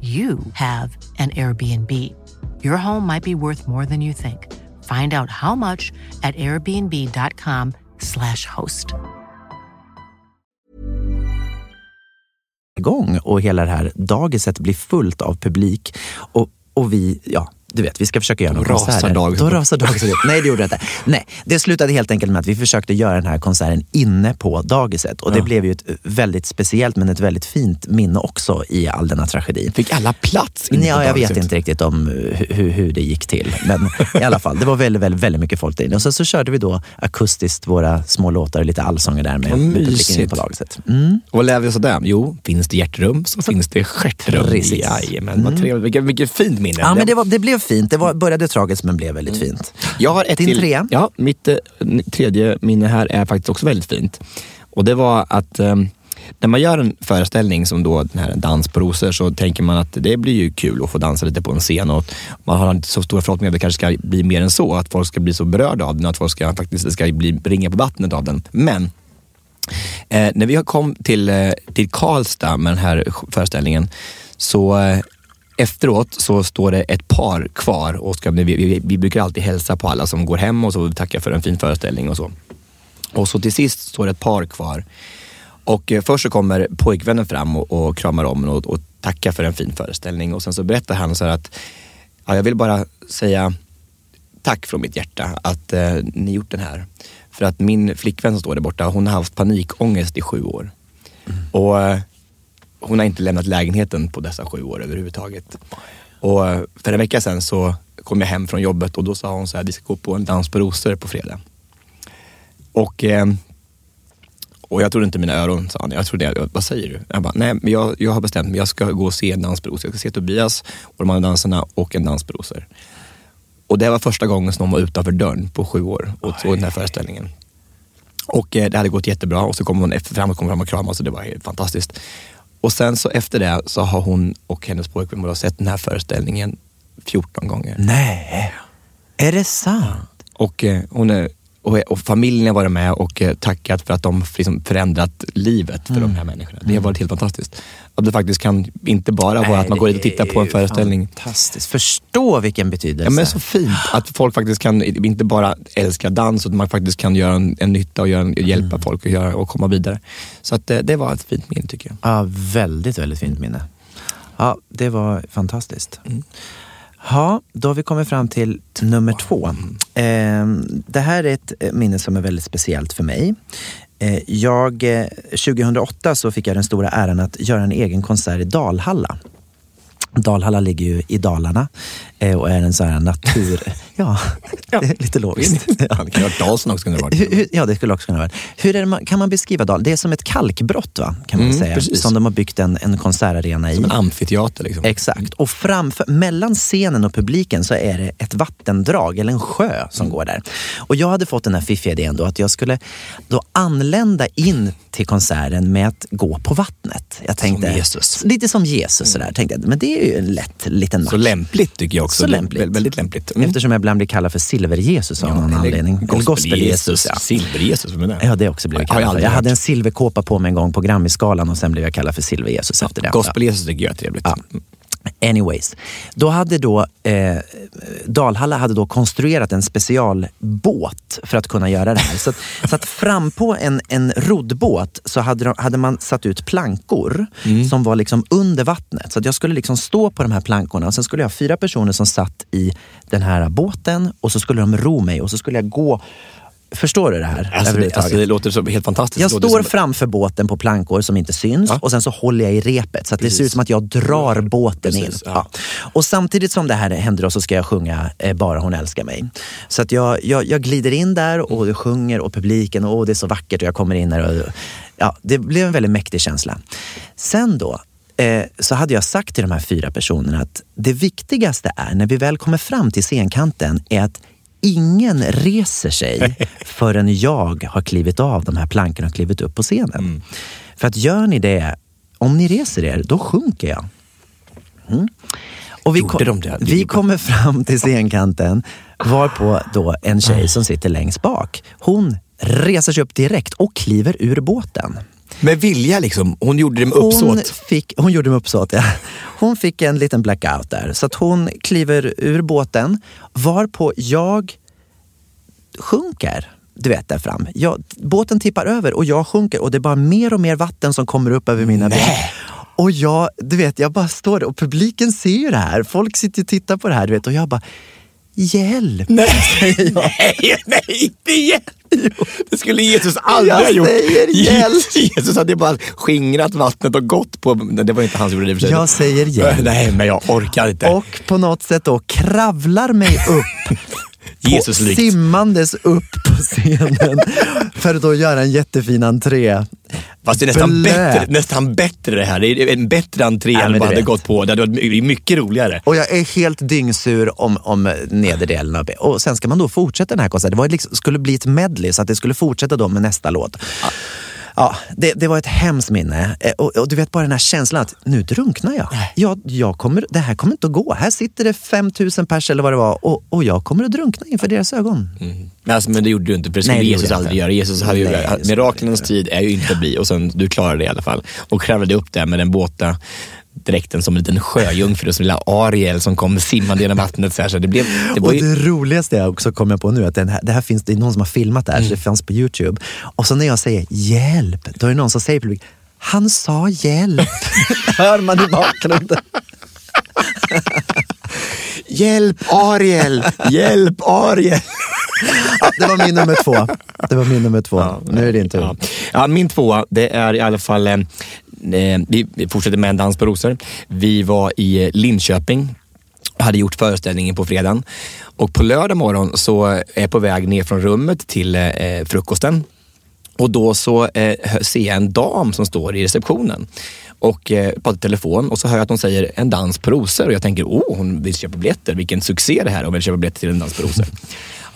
you have an Airbnb. Your home might be worth more than you think. Find out how much at airbnb.com/slash host. igång och hela det här dagiset blir fullt av publik. Och, och vi, ja, du vet, vi ska försöka göra några rasar dagiset. Då rasar dagiset. Nej, det gjorde det inte. Nej, det slutade helt enkelt med att vi försökte göra den här konserten inne på dagiset. Och det Ja. blev ju ett väldigt speciellt men ett väldigt fint minne också i all denna tragedi. Fick alla plats inne på Ja, jag vet inte riktigt om hur, hur, det gick till. Men i alla fall, det var väldigt, väldigt, väldigt mycket folk där inne. Och sen så körde vi då akustiskt våra små låtar och lite allsånger där med, publiken inne på dagiset. Mm. Och vad lär vi oss av det? Jo, finns det hjärtrum så finns det stjärtrum. Precis. Jajamän, vad trevligt. Vilket, vilket fint minne. Ja, men det, var, det blev fint. Det var, började tragiskt men blev väldigt fint. Jag har ett Din till. trea? Ja, mitt eh, tredje minne här är faktiskt också väldigt fint. Och det var att eh, när man gör en föreställning som då den här Dans på rosor så tänker man att det blir ju kul att få dansa lite på en scen och man har inte så stora förhoppningar att det kanske ska bli mer än så, att folk ska bli så berörda av den, att folk ska faktiskt ska bli ringa på vattnet av den. Men Eh, när vi kom till, eh, till Karlstad med den här föreställningen så eh, efteråt så står det ett par kvar och ska, vi, vi, vi brukar alltid hälsa på alla som går hem och så tackar för en fin föreställning och så. Och så till sist står det ett par kvar. Och eh, först så kommer pojkvännen fram och, och kramar om och, och tackar för en fin föreställning och sen så berättar han så här att ja, jag vill bara säga tack från mitt hjärta att eh, ni gjort den här. För att min flickvän som står där borta, hon har haft panikångest i sju år. Och eh, hon har inte lämnat lägenheten på dessa sju år överhuvudtaget. Och eh, för en vecka sedan så kom jag hem från jobbet och då sa hon så här, vi ska gå på en dans på rosor på fredag. Och, eh, och jag trodde inte mina öron, sa han. Jag trodde, jag, vad säger du? Jag bara, nej men jag, jag har bestämt mig, jag ska gå och se en dans på rosor. Jag ska se Tobias och de andra dansarna och en dans på rosor. Och det var första gången som de var utanför dörren på sju år och såg den här föreställningen. Och eh, det hade gått jättebra och så kom hon fram och kom fram och kramade så det var helt fantastiskt. Och sen så efter det så har hon och hennes pojkvän bara sett den här föreställningen 14 gånger. Nej, är det sant? Och, eh, hon är, och, och familjen har varit med och eh, tackat för att de liksom förändrat livet för de här människorna. Det har varit helt fantastiskt. Att det faktiskt kan inte bara vara att man går dit och tittar på en föreställning. Fantastiskt. Förstå vilken betydelse. Ja, men så fint att folk faktiskt kan, inte bara älska dans, utan man faktiskt kan göra en, en nytta och göra en, hjälpa folk att göra, och komma vidare. Så att det, det var ett fint minne tycker jag. Ja, väldigt, väldigt fint minne. Ja, det var fantastiskt. Ja, då har vi kommit fram till nummer två. Ehm, det här är ett eh, minne som är väldigt speciellt för mig. Eh, jag, eh, 2008 så fick jag den stora äran att göra en egen konsert i Dalhalla. Dalhalla ligger ju i Dalarna och är en sån här natur... ja, det är lite logiskt. Ja. Han kan varit Dalsland också. Kunde det hur, ja, det skulle också kunna vara. Hur är det, man- kan man beskriva Dal? Det är som ett kalkbrott, va? kan man Mm, säga. precis. Som de har byggt en, en konsertarena i. Som en amfiteater liksom. Exakt. Och framför, mellan scenen och publiken så är det ett vattendrag, eller en sjö, som går där. Och jag hade fått den här fiffiga idén då att jag skulle då anlända in till konserten med att gå på vattnet. Jag tänkte, Jesus. Lite som Jesus sådär. Tänkte jag, men det är ju en lätt liten match. Så lämpligt tycker jag också. Så lämpligt. Vä- Väldigt lämpligt. Mm. Eftersom jag ibland blir kallad för Silver-Jesus av någon eller anledning. Gospel-Jesus. Ja. Silver-Jesus, vad menar Ja, det också Har jag kallad för. Jag hade en silverkåpa på mig en gång på Grammisgalan och sen blev jag kallad för Silver-Jesus efter det. Gospel-Jesus tycker jag är trevligt. Ja. Anyways, då hade då eh, Dalhalla hade då konstruerat en specialbåt för att kunna göra det här. Så att, så att fram på en, en roddbåt så hade, de, hade man satt ut plankor som var liksom under vattnet. Så jag skulle liksom stå på de här plankorna och sen skulle jag ha fyra personer som satt i den här båten och så skulle de ro mig och så skulle jag gå Förstår du det här? Alltså, det, alltså, det låter så helt fantastiskt. Jag står som- framför båten på plankor som inte syns Ja. och sen så håller jag i repet så att det ser ut som att jag drar båten Precis, in. ja. Ja. Och samtidigt som det här händer då så ska jag sjunga eh, Bara hon älskar mig. Så att jag, jag, jag glider in där och jag sjunger och publiken, och det är så vackert och jag kommer in där och ja, det blev en väldigt mäktig känsla. Sen då eh, så hade jag sagt till de här fyra personerna att det viktigaste är när vi väl kommer fram till scenkanten är att Ingen reser sig förrän jag har klivit av de här plankorna och klivit upp på scenen. För att gör ni det, om ni reser er, då sjunker jag. Mm. Och vi, Gjorde de det? vi kommer fram till scenkanten varpå då en tjej som sitter längst bak, hon reser sig upp direkt och kliver ur båten. Med vilja liksom. Hon gjorde det med Hon, uppsåt. fick, hon gjorde med uppsåt, ja. Hon fick en liten blackout där. Så att hon kliver ur båten, varpå jag sjunker. Du vet där fram. Jag, båten tippar över och jag sjunker och det är bara mer och mer vatten som kommer upp över mina ben. Och jag, du vet, jag bara står där och publiken ser ju det här. Folk sitter och tittar på det här du vet, och jag bara Hjälp! Nej, nej, nej, inte igen! Det skulle Jesus aldrig Jag ha gjort. säger hjälp. Jesus hade bara skingrat vattnet och gått på... Det var inte han som gjorde det för sig. Jag säger hjälp. Nej, men jag orkar inte. Och på något sätt då kravlar mig upp Jesus likt. simmandes upp på scenen för att då göra en jättefin entré. Fast det är nästan Blöt. bättre, nästan bättre det här. Det är en bättre entré Ja, än vad du hade gått på. Det hade varit my- mycket roligare. Och jag är helt dyngsur om, om nederdelen av Och sen ska man då fortsätta den här konserten. Det var liksom, skulle bli ett medley så att det skulle fortsätta då med nästa låt. Ja, det, det var ett hemskt minne. Eh, Och, och du vet bara den här känslan att nu drunknar jag. jag, jag kommer, det här kommer inte att gå. Här sitter det 5000 pers eller vad det var och, och jag kommer att drunkna inför deras ögon. Men, alltså, men det gjorde du inte, för det skulle Nej, det Jesus aldrig göra. Jesus hade ju, det miraklernas tid är ju inte att bli och sen du klarade det i alla fall. Och kravlade upp där med den båta dräkten som en liten sjöjungfru, som lilla Ariel som kom simmande genom vattnet. Så här, så det blev, det och ju, det roligaste jag också kom jag på nu, att den här, det här finns, det är någon som har filmat det här, så det fanns på Youtube. Och så när jag säger hjälp, då är det någon som säger i publiken, han sa hjälp. Hör man i bakgrunden. Hjälp Ariel! Hjälp Ariel! Ja, det var min nummer två. Det var min nummer två. nu är det din tur. Ja. ja, min tvåa, det är i alla fall, eh, eh, vi fortsätter med en dans på rosor. Vi var i eh, Linköping hade gjort föreställningen på fredagen. Och på lördag morgon så är jag på väg ner från rummet till eh, frukosten. Och då så eh, ser jag en dam som står i receptionen och eh, pratar i telefon och så hör jag att hon säger en dans på rosor och jag tänker, åh, hon vill köpa biljetter. Vilken succé det här och vill köpa biljetter till en dans på rosor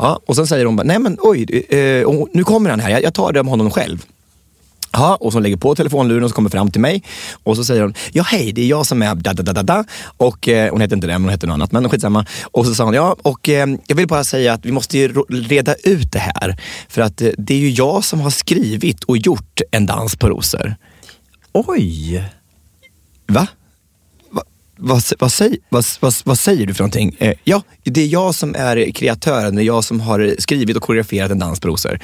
ja, och sen säger hon, bara, nej men oj, eh, nu kommer han här, jag, jag tar det om honom själv. Ja, och så lägger på telefonluren och så kommer fram till mig och så säger hon, ja hej, det är jag som är da da da da da. Och eh, hon heter inte det, men hon heter något annat, men skitsamma. Och så sa hon, ja, och eh, jag vill bara säga att vi måste ju reda ut det här. För att eh, det är ju jag som har skrivit och gjort En dans på rosor. Oj! Va? Vad, vad, säger, vad, vad, vad säger du för någonting? Eh, ja, det är jag som är kreatören, det är jag som har skrivit och koreograferat En dans på rosor.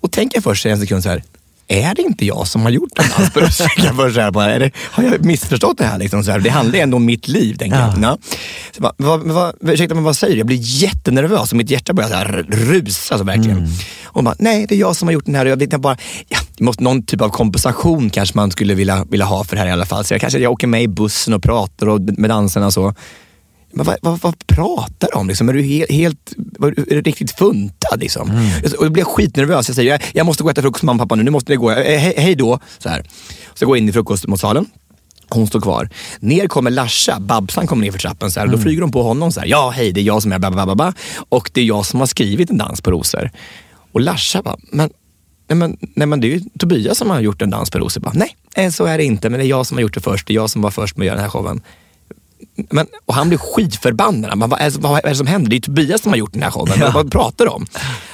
Och tänker jag först en sekund så här, är det inte jag som har gjort En dans på rosor? Tänker jag först så här, bara, är det, har jag missförstått det här? Liksom, så här? Det handlar ju ändå om mitt liv, tänker Ja. jag. Så, bara, vad, vad, ursäkta, men vad säger du? Jag blir jättenervös och mitt hjärta börjar så här rusa. Så verkligen. Och hon bara, nej det är jag som har gjort den här. Och jag vet bara, ja, måste, någon typ av kompensation kanske man skulle vilja, vilja ha för det här i alla fall. Så jag kanske jag åker med i bussen och pratar och med dansarna och så. Men vad, vad, vad pratar du om? Liksom? Är, du helt, helt, är du riktigt funtad? Liksom? Mm. Och då blir jag skitnervös. Jag säger, jag, jag måste gå och äta frukost med mamma och pappa nu. Nu måste det gå. Eh, he, hej då. Så, här. så jag går in i frukostmatsalen. Hon står kvar. Ner kommer Larsa, Babsan kommer ner för trappen så här, mm. då flyger de på honom så här. Ja, hej, det är jag som är babababa och det är jag som har skrivit En dans på rosor. Och Larsa bara, men, nej, men, nej, men det är ju Tobias som har gjort En dans på rosor. Bara, nej, eh, så är det inte, men det är jag som har gjort det först. Det är jag som var först med att göra den här showen. Men, och han blir skitförbannad. Man, vad, är, vad är det som händer? Det är Tobias som har gjort den här showen. Ja. Vad pratar du om?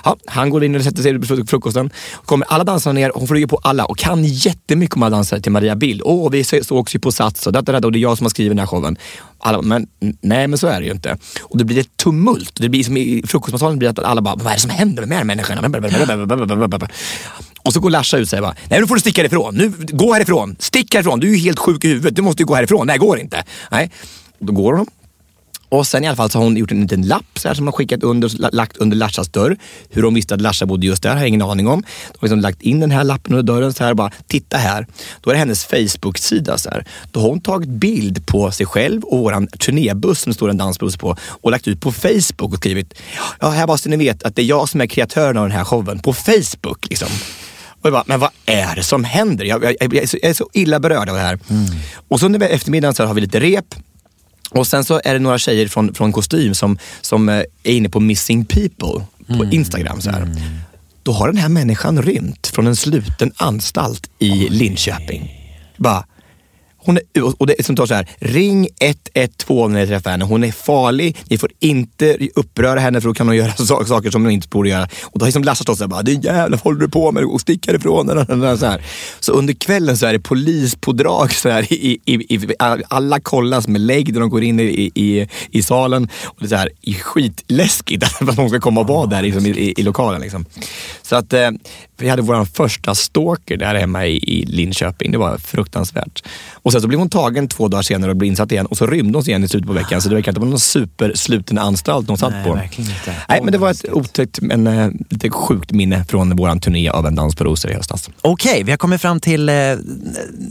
Ja, han går in och sätter sig på frukosten. Kommer alla dansarna ner, hon flyger på alla och kan jättemycket om alla dansare till Maria Bill. Åh, vi sågs ju på Sats och, det, och det är jag som har skrivit den här showen. Alla, men nej, men så är det ju inte. Och det blir ett tumult. Det blir som i frukostmatsalen blir att alla bara, vad är det som händer med de här människorna? Och så går Larsa ut och säger bara, nej nu får du sticka härifrån. Nu, gå härifrån. Stick härifrån. Du är ju helt sjuk i huvudet. Du måste ju gå härifrån. Nej, går inte. Nej. Då går hon. Och sen i alla fall så har hon gjort en liten lapp så här, som hon skickat under, lagt under Larsas dörr. Hur hon visste att Larsa bodde just där har jag ingen aning om. De har liksom lagt in den här lappen under dörren så här bara, titta här. Då är det hennes Facebook-sida. Så här. Då har hon tagit bild på sig själv och våran turnébuss som det står en dansbuss på och lagt ut på Facebook och skrivit, ja här bara så ni vet att det är jag som är kreatören av den här showen på Facebook. Liksom. Och jag bara, men vad är det som händer? Jag, jag, jag, jag är, så, illa berörd av det här. Mm. Och så under eftermiddagen så har vi lite rep och sen så är det några tjejer från, från kostym som, som eh, är inne på Missing People på mm. Instagram. Så här. Mm. Då har den här människan rymt från en sluten anstalt i Linköping. Bara, hon är, och det som tar så här, ring 112 när ni träffar henne. Hon är farlig, ni får inte uppröra henne för då kan hon göra saker som hon inte borde göra. Och då har liksom Lasse stått såhär, din jävla vad håller du på med? Och stick härifrån. Så, här. så under kvällen så är det polispådrag. Så här, i, i, i, alla kollas med lägg när de går in i, i, i salen. Och det är så här, skitläskigt att någon ska komma och vara där liksom, i, i, lokalen. Liksom. Så att eh, vi hade vår första stalker där hemma i, i Linköping. Det var fruktansvärt. Och sen så blev hon tagen två dagar senare och blev insatt igen och så rymde hon igen i slutet på veckan. Så det verkar inte vara någon supersluten anstalt hon satt Nej, på. Verkligen inte. Nej, men det var ett otäckt men äh, lite sjukt minne från vår turné av En dans på rosor i höstas. Okej, okay, vi har kommit fram till eh,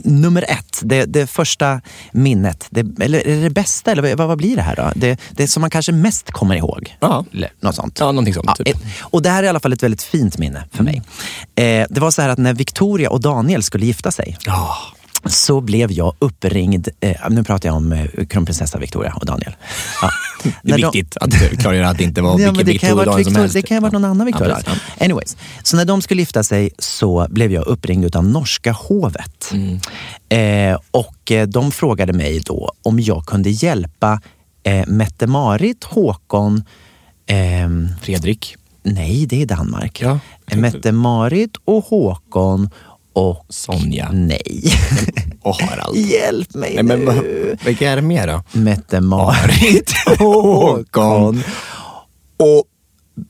nummer ett. Det, det första minnet. Det, eller är det det bästa? Eller vad, vad blir det här då? Det, det som man kanske mest kommer ihåg? Ja. Eller något sånt. Ja, någonting sånt. Ja, typ. Och det här är i alla fall ett väldigt fint minne för mig. Eh, det var så här att när Victoria och Daniel skulle gifta sig. Oh så blev jag uppringd, eh, nu pratar jag om eh, kronprinsessa Victoria och Daniel. Ja. det är viktigt de, att klargöra att det inte var ja, vilken Victoria som helst. Det kan ha varit någon annan Victoria. Ja, Anyways, så när de skulle gifta sig så blev jag uppringd av norska hovet. Mm. Eh, och eh, de frågade mig då om jag kunde hjälpa eh, Mette-Marit, Håkon, ehm, Fredrik. Nej, det är Danmark. Ja. Mette-Marit och Håkon och Sonja. Nej. Och Harald. Hjälp mig Nej, men, nu. Vilka är det mer då? Mette-Marit, Håkon och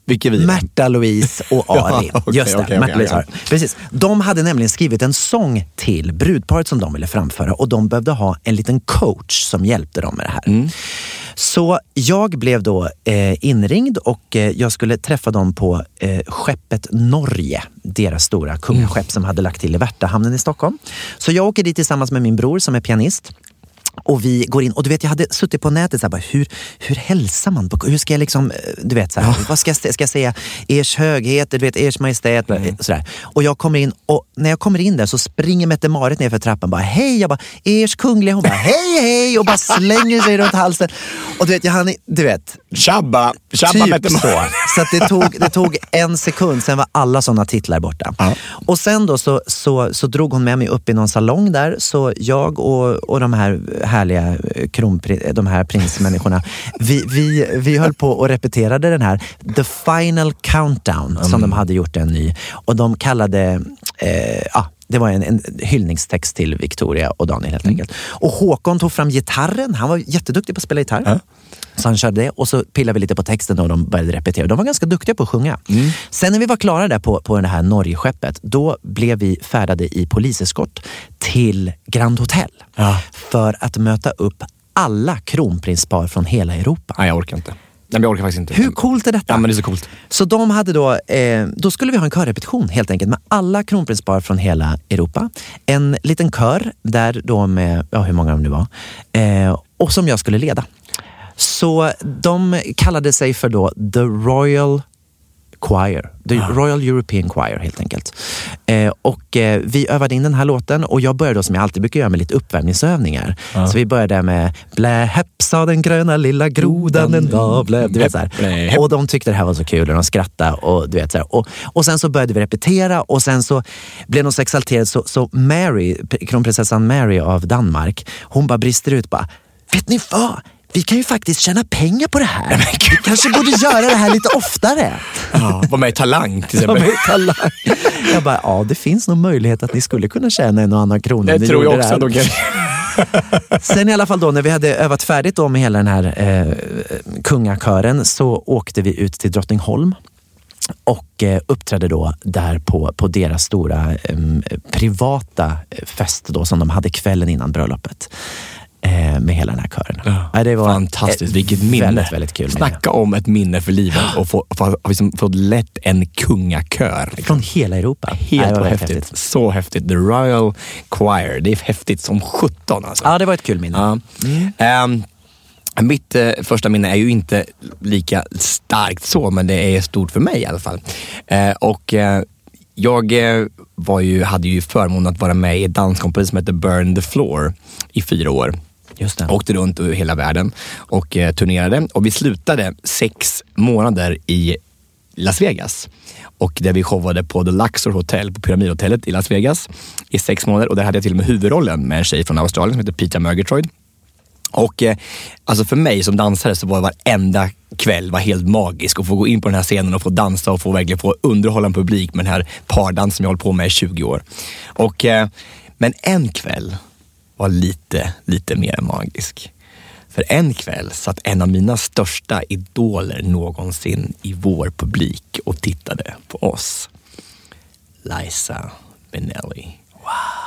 vilka vi? Märta Louise och Ari. ja, okay, Just det, okay, Märta okay, ja. Precis. De hade nämligen skrivit en sång till brudparet som de ville framföra och de behövde ha en liten coach som hjälpte dem med det här. Mm. Så jag blev då eh, inringd och eh, jag skulle träffa dem på eh, skeppet Norge, deras stora kungaskepp mm. som hade lagt till i Värtahamnen i Stockholm. Så jag åker dit tillsammans med min bror som är pianist. Och vi går in och du vet jag hade suttit på nätet så här, hur, hur hälsar man? På, hur ska jag liksom, eh, du vet så här, ja. vad ska jag, ska jag säga? Ers högheter, du vet, ers majestät. Mm. Sådär. Och jag kommer in och när jag kommer in där så springer Mette-Marit ner för trappan bara hej, jag bara ers kungliga. Hon bara hej hej och bara slänger sig runt halsen. Och du vet, jag hann, du vet. Tjabba, tjabba typ Mette-Marit. Så, så att det, tog, det tog en sekund, sen var alla sådana titlar borta. Ja. Och sen då så, så, så drog hon med mig upp i någon salong där, så jag och, och de här härliga eh, kronprins, de här prinsmänniskorna. Vi, vi, vi höll på och repeterade den här The Final Countdown mm. som de hade gjort en ny. Och de kallade, eh, ah, det var en, en hyllningstext till Victoria och Daniel helt mm. enkelt. Och Håkon tog fram gitarren. Han var jätteduktig på att spela gitarr. Mm. Så han körde det och så pillade vi lite på texten och de började repetera. De var ganska duktiga på att sjunga. Mm. Sen när vi var klara där på, på det här Norgeskeppet, då blev vi färdade i poliseskort till Grand Hotel. Ja. För att möta upp alla kronprinspar från hela Europa. Nej, jag orkar inte. Nej, jag orkar faktiskt inte. Hur coolt är detta? Ja, men det är så coolt. Så de hade då, eh, då skulle vi ha en körrepetition helt enkelt med alla kronprinspar från hela Europa. En liten kör där då med, ja hur många de nu var, eh, och som jag skulle leda. Så de kallade sig för då The Royal Choir. The Royal European Choir helt enkelt. Eh, och eh, vi övade in den här låten och jag började då som jag alltid brukar göra med lite uppvärmningsövningar. Så vi började med Blä häpp sa den gröna lilla grodan en dag. Blä, du vet, så här. Och de tyckte det här var så kul och de skrattade. Och, du vet, så här. Och, och sen så började vi repetera och sen så blev de så exalterade så, så Mary, kronprinsessan Mary av Danmark, hon bara brister ut bara, vet ni vad? Vi kan ju faktiskt tjäna pengar på det här. Vi kanske borde göra det här lite oftare. Ja, var med i Talang till exempel. är talang. Jag bara, ja det finns nog möjlighet att ni skulle kunna tjäna en och annan krona. Det tror jag också. Då kan... Sen i alla fall då när vi hade övat färdigt då med hela den här eh, kungakören så åkte vi ut till Drottningholm och eh, uppträdde då där på, på deras stora eh, privata eh, fest då, som de hade kvällen innan bröllopet. Eh, med hela den här kören. Ja, det var Fantastiskt, vilket minne. Väldigt, väldigt kul. minne. Snacka om ett minne för livet och få, få, liksom, få lett en kungakör. Från hela Europa. Helt var häftigt. väldigt Så häftigt. The Royal Choir. Det är häftigt som sjutton alltså. Ja, det var ett kul minne. Ja. Ehm, mitt eh, första minne är ju inte lika starkt så, men det är stort för mig i alla fall. Eh, och eh, jag eh, var ju, hade ju förmånen att vara med i ett danskompani som heter Burn the Floor i fyra år. Just det. Åkte runt över hela världen och eh, turnerade och vi slutade sex månader i Las Vegas. Och där vi showade på The Luxor Hotel på Pyramidhotellet i Las Vegas i sex månader och där hade jag till och med huvudrollen med en tjej från Australien som heter Peter Murgatroyd. Och eh, alltså för mig som dansare så var varenda kväll var helt magisk. Att få gå in på den här scenen och få dansa och få verkligen få underhålla en publik med den här pardans som jag hållit på med i 20 år. Och, eh, men en kväll var lite, lite mer magisk. För en kväll satt en av mina största idoler någonsin i vår publik och tittade på oss. Liza Minnelli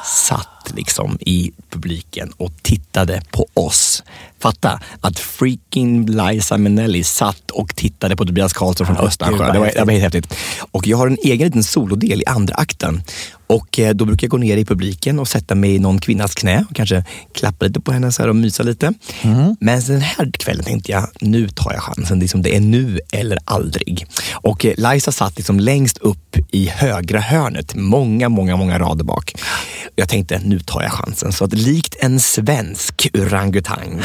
satt liksom i publiken och tittade på oss. Fatta att freaking Liza Minnelli satt och tittade på Tobias Karlsson från Ja, Östansjö. Det var, det var helt häftigt. Och jag har en egen liten solodel i andra akten. Och eh, då brukar jag gå ner i publiken och sätta mig i någon kvinnas knä och kanske klappa lite på henne så här och mysa lite. Mm. Men den här kvällen tänkte jag, nu tar jag chansen. Liksom, det är nu eller aldrig. Och eh, Liza satt liksom längst upp i högra hörnet, många, många, många rader bak. Jag tänkte, nu tar jag chansen. Så att likt en svensk orangutang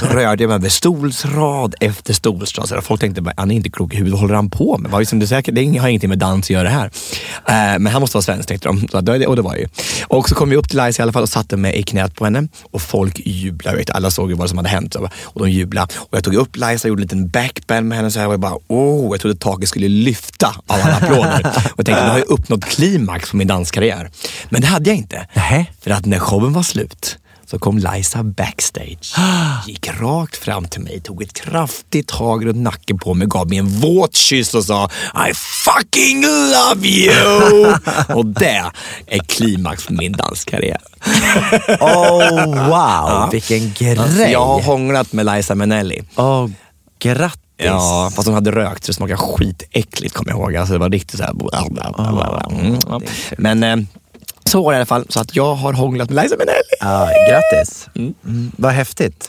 så rörde jag mig över stolsrad efter stolsrad. Så folk tänkte, bara, han är inte klok i huvudet, vad håller han på med? Vad är det, säkert, det har ingenting med dans att göra det här. Eh, men han måste vara svensk tänkte de. Så och det var ju. Och så kom vi upp till Liza i alla fall och satte mig i knät på henne. Och folk jublade. Vet, alla såg ju vad som hade hänt. Och de jublade. Och jag tog upp Liza och gjorde en liten backbend med henne. Så här, och jag bara, oh, jag trodde taket skulle lyfta av alla applåder. och jag tänkte, nu har jag uppnått klimax på min danskarriär. Men det hade jag inte. Nähä. För att när showen var slut så kom Liza backstage, gick rakt fram till mig, tog ett kraftigt tag runt nacken på mig, gav mig en våt kyss och sa I fucking love you! och det är klimax för min danskarriär. Oh wow, vilken grej! Alltså, jag har hånglat med Liza Minnelli. Åh, grattis! Ja, fast hon hade rökt så det smakade skitäckligt kommer jag ihåg. Alltså, det var riktigt så här... bla, bla, bla, bla. Mm, ja. Men eh, så var det i alla fall. Så att jag har hånglat med Liza Minnelli. Ja, grattis! Mm. Vad häftigt.